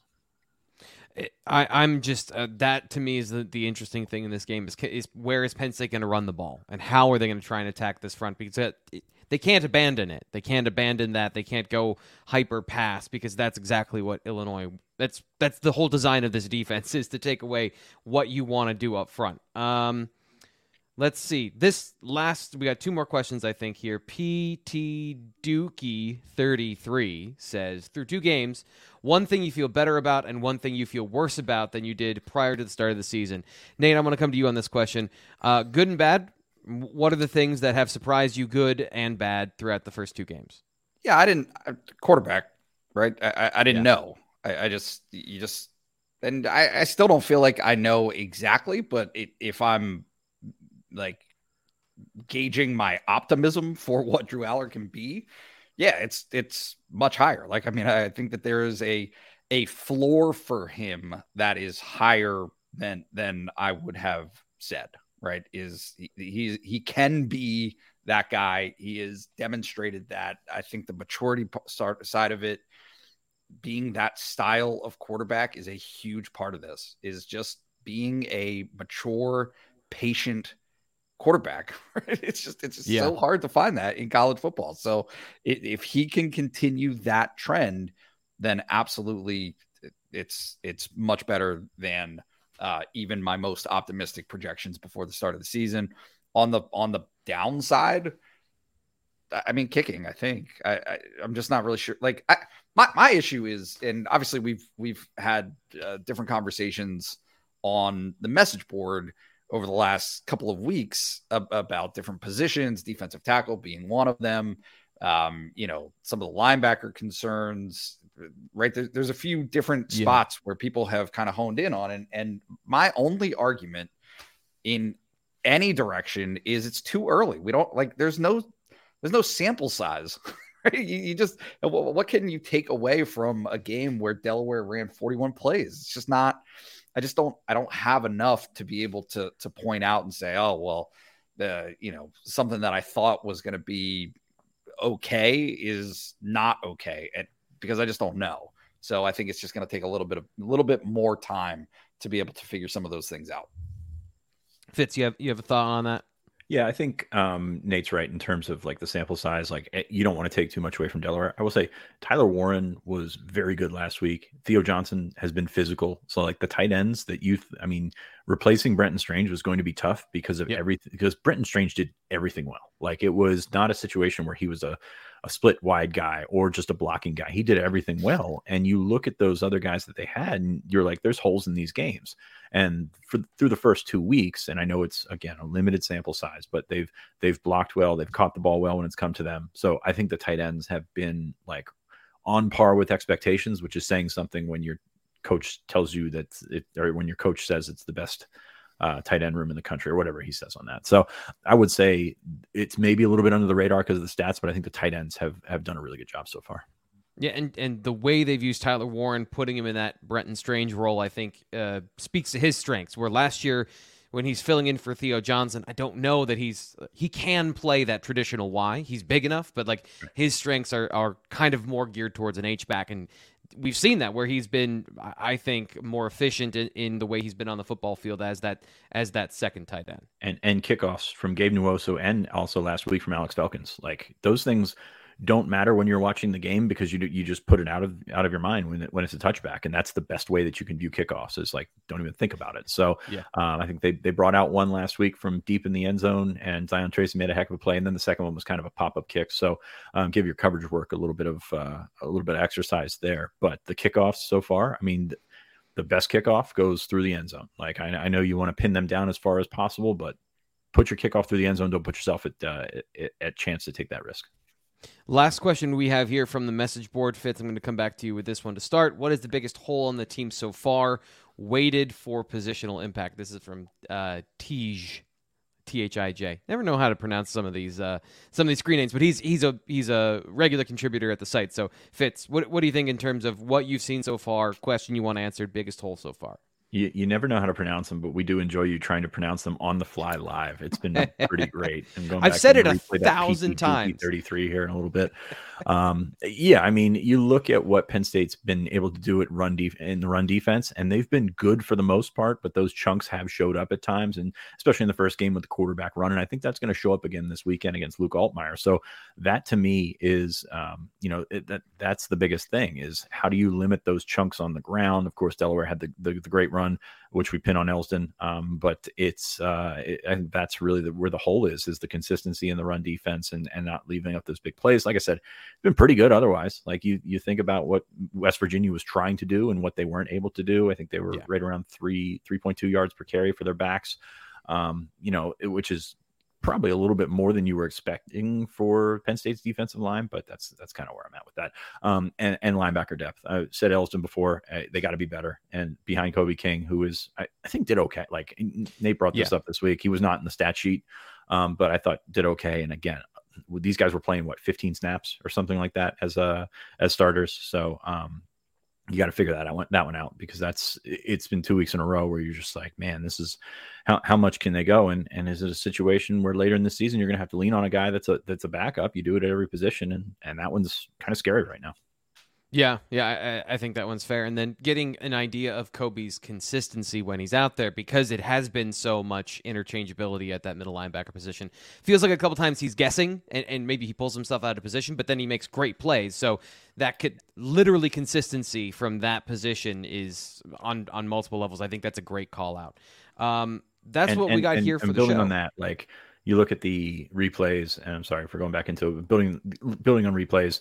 I, am just uh, that to me is the, the interesting thing in this game is is where is Penn State going to run the ball and how are they going to try and attack this front because it, it, they can't abandon it. They can't abandon that. They can't go hyper pass because that's exactly what Illinois. That's that's the whole design of this defense <laughs> is to take away what you want to do up front. Um, Let's see. This last, we got two more questions, I think, here. PT Dookie33 says Through two games, one thing you feel better about and one thing you feel worse about than you did prior to the start of the season. Nate, I'm going to come to you on this question. Uh, good and bad, what are the things that have surprised you good and bad throughout the first two games? Yeah, I didn't, quarterback, right? I, I didn't yeah. know. I, I, just, you just, and I, I still don't feel like I know exactly, but it, if I'm, like gauging my optimism for <laughs> what Drew Allar can be, yeah, it's it's much higher. Like I mean, I think that there is a a floor for him that is higher than than I would have said. Right? Is he he, he can be that guy. He has demonstrated that. I think the maturity start, side of it, being that style of quarterback, is a huge part of this. Is just being a mature, patient quarterback. <laughs> Right? It's just it's just yeah. so hard to find that in college football. So it, if he can continue that trend, then absolutely it's it's much better than uh, even my most optimistic projections before the start of the season. On the on the downside, I mean kicking. I think I, I am just not really sure. Like I, my my issue is, and obviously we've we've had uh, different conversations on the message board over the last couple of weeks about different positions, defensive tackle being one of them. Um, you know, some of the linebacker concerns, right? There, there's a few different spots yeah. where people have kind of honed in on. And, and my only argument in any direction is it's too early. We don't like, there's no, there's no sample size. <laughs> Right? You, you just, what can you take away from a game where Delaware ran 41 plays? It's just not, I just don't I don't have enough to be able to to point out and say, oh well, the you know something that I thought was going to be okay is not okay, and because I just don't know. So I think it's just going to take a little bit of a little bit more time to be able to figure some of those things out. Fitz, you have you have a thought on that? Yeah, I think um, Nate's right in terms of like the sample size. Like eh, you don't want to take too much away from Delaware. I will say Tyler Warren was very good last week. Theo Johnson has been physical. So like the tight ends that you, I mean, replacing Brenton Strange was going to be tough because of yep. everything. Because Brenton Strange did everything well. Like it was not a situation where he was a a split wide guy or just a blocking guy. He did everything well. And you look at those other guys that they had, and you're like, there's holes in these games. And for through the first two weeks, and I know it's again a limited sample size, but they've they've blocked well, they've caught the ball well when it's come to them. So I think the tight ends have been like on par with expectations, which is saying something when your coach tells you that it, or when your coach says it's the best uh, tight end room in the country or whatever he says on that. So I would say it's maybe a little bit under the radar because of the stats, but I think the tight ends have have done a really good job so far. Yeah, and, and the way they've used Tyler Warren, putting him in that Brenton Strange role, I think uh, speaks to his strengths. Where last year, when he's filling in for Theo Johnson, I don't know that he's he can play that traditional Y. He's big enough, but like his strengths are are kind of more geared towards an H back, and we've seen that where he's been, I think, more efficient in, in, the way he's been on the football field as that as that second tight end. And and kickoffs from Gabe Nwosu and also last week from Alex Felkins, Like those things don't matter when you're watching the game because you you just put it out of out of your mind when it, when it's a touchback, and that's the best way that you can view kickoffs is like don't even think about it. So Yeah. um, I think they they brought out one last week from deep in the end zone, and Zion Tracy made a heck of a play, and then the second one was kind of a pop up kick. So um, give your coverage work a little bit of uh, a little bit of exercise there. But the kickoffs so far, I mean. The best kickoff goes through the end zone. Like I, I know you want to pin them down as far as possible, but put your kickoff through the end zone. Don't put yourself at uh, at, at chance to take that risk. Last question we have here from the message board, Fitz. I'm going to come back to you with this one to start. What is the biggest hole on the team so far? Weighted for positional impact. This is from uh, Tej, T H I J. Never know how to pronounce some of these uh, some of these screen names, but he's he's a he's a regular contributor at the site. So Fitz, what what do you think in terms of what you've seen so far? Question you want answered. Biggest hole so far. You, you never know how to pronounce them, but we do enjoy you trying to pronounce them on the fly live. It's been <laughs> pretty great. I've back said and it a thousand times. 33 here in a little bit. Um, yeah, I mean, you look at what Penn State's been able to do at run def- in the run defense, and they've been good for the most part, but those chunks have showed up at times, and especially in the first game with the quarterback run. And I think that's going to show up again this weekend against Luke Altmyer. So that to me is, um, you know, it, that that's the biggest thing is how do you limit those chunks on the ground? Of course, Delaware had the the, the great run which we pin on Elston. Um, but it's uh, it, and that's really the, where the hole is is the consistency in the run defense and and not leaving up those big plays. Like I said, it's been pretty good otherwise. Like you you think about what West Virginia was trying to do and what they weren't able to do. I think they were Yeah. right around three three point two yards per carry for their backs. Um, you know, which is probably a little bit more than you were expecting for Penn State's defensive line, but that's that's kind of where I'm at with that. Um, and and linebacker depth. I said Elston before; uh, they got to be better. And behind Kobe King, who is I, I think did okay. Like Nate brought this up this week. He was not in the stat sheet, um, but I thought did okay. And again, these guys were playing what 15 snaps or something like that as uh as starters. So um, you got to figure that out that one out because that's it's been two weeks in a row where you're just like man this is how, how much can they go? And and is it a situation where later in the season you're gonna have to lean on a guy that's a that's a backup you do it at every position and and that one's kind of scary right now Yeah, yeah, I, I think that one's fair. And then getting an idea of Kobe's consistency when he's out there because it has been so much interchangeability at that middle linebacker position. Feels like a couple times he's guessing and, and maybe he pulls himself out of position, but then he makes great plays. So that could literally consistency from that position is on on multiple levels. I think that's a great call out. Um, that's And- what we got and- here for and the building show. on that like you look at the replays and i'm sorry for going back into building building on replays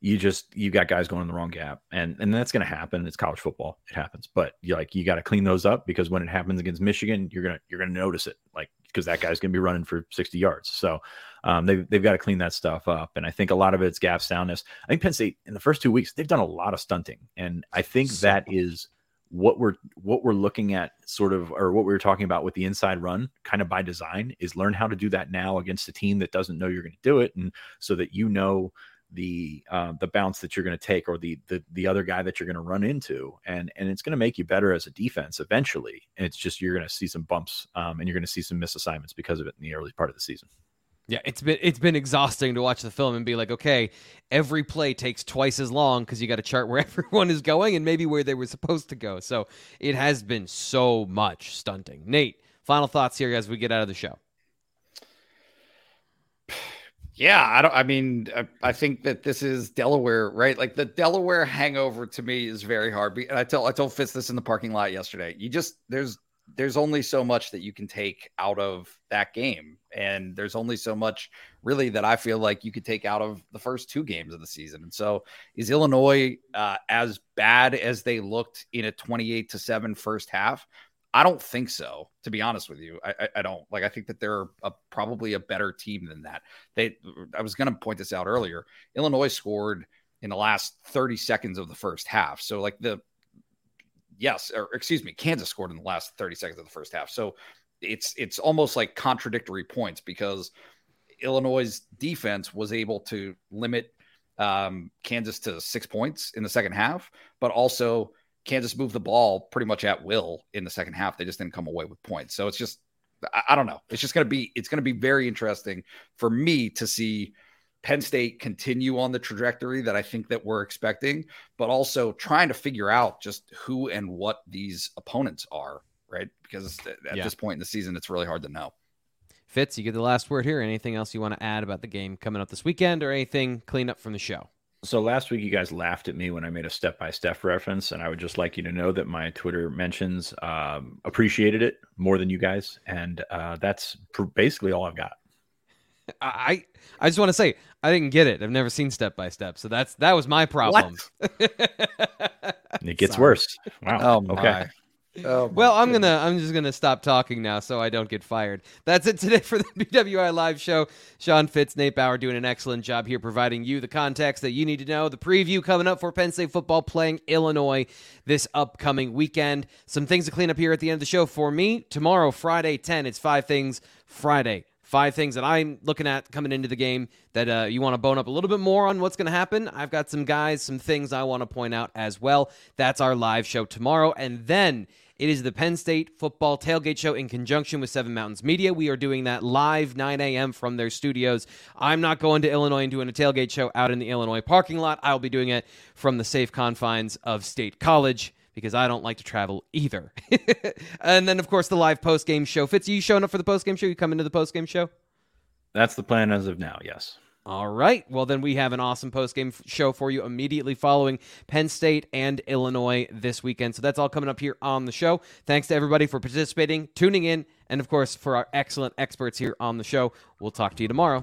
you just you got guys going in the wrong gap and and that's going to happen. It's college football it happens but you like you got to clean those up because when it happens against michigan you're gonna you're gonna notice it like because that guy's gonna be running for 60 yards so um, they've, they've got to clean that stuff up and i think a lot of it's gap soundness. I think penn state in the first two weeks they've done a lot of stunting and i think So that is what we're what we're looking at sort of or what we were talking about with the inside run kind of by design is learn how to do that now against a team that doesn't know you're going to do it and so that you know the uh, the bounce that you're going to take or the, the the other guy that you're going to run into and and it's going to make you better as a defense eventually and it's just you're going to see some bumps um, and you're going to see some misassignments because of it in the early part of the season Yeah, it's been it's been exhausting to watch the film and be like, okay, every play takes twice as long because you got to chart where <laughs> everyone is going and maybe where they were supposed to go. So it has been so much stunting. Nate, final thoughts here as we get out of the show. Yeah, I don't. I mean, I, I think that this is Delaware, right? Like the Delaware hangover to me is very hard. And I tell I told Fitz this in the parking lot yesterday. You just there's there's only so much that you can take out of that game, and there's only so much really that I feel like you could take out of the first two games of the season. And so, is Illinois uh, as bad as they looked in a 28 to seven first half? I don't think so, to be honest with you. I, I, I don't like. I think that they're a, probably a better team than that. They, I was going to point this out earlier. Illinois scored in the last 30 seconds of the first half. So, like the, yes, or excuse me, Kansas scored in the last 30 seconds of the first half. So, it's it's almost like contradictory points because Illinois' defense was able to limit um, Kansas to six points in the second half, but also Kansas moved the ball pretty much at will in the second half. They just didn't come away with points. So it's just, I, I don't know. It's just going to be, it's going to be very interesting for me to see Penn State continue on the trajectory that I think that we're expecting, but also trying to figure out just who and what these opponents are, right? Because at Yeah. this point in the season, it's really hard to know. Fitz, you get the last word here. Anything else you want to add about the game coming up this weekend, or anything clean up from the show? So last week you guys laughed at me when I made a step by step reference, and I would just like you to know that my Twitter mentions um, appreciated it more than you guys, and uh, that's pr- basically all I've got. <laughs> I I just want to say I didn't get it. I've never seen step by step, so that's that was my problem. <laughs> It gets worse. Wow. Oh okay. Oh, Well, I'm goodness. gonna I'm just gonna stop talking now so I don't get fired. That's it today for the <laughs> BWI live show. Sean Fitz, Nate Bauer doing an excellent job here providing you the context that you need to know. The preview coming up for Penn State football playing Illinois this upcoming weekend. Some things to clean up here at the end of the show for me. Tomorrow, Friday 10, it's five things Friday. Five things that I'm looking at coming into the game that uh, you want to bone up a little bit more on what's going to happen. I've got some guys, some things I want to point out as well. That's our live show tomorrow. And then it is the Penn State football tailgate show in conjunction with Seven Mountains Media. We are doing that live 9 a.m. from their studios. I'm not going to Illinois and doing a tailgate show out in the Illinois parking lot. I'll be doing it from the safe confines of State College because I don't like to travel either. <laughs> and then, of course, the live post game show. Fitz, are you showing up for the post game show? You come into the post game show? That's the plan as of now. Yes. All right. Well, then we have an awesome post-game show for you immediately following Penn State and Illinois this weekend. So that's all coming up here on the show. Thanks to everybody for participating, tuning in, and of course for our excellent experts here on the show. We'll talk to you tomorrow.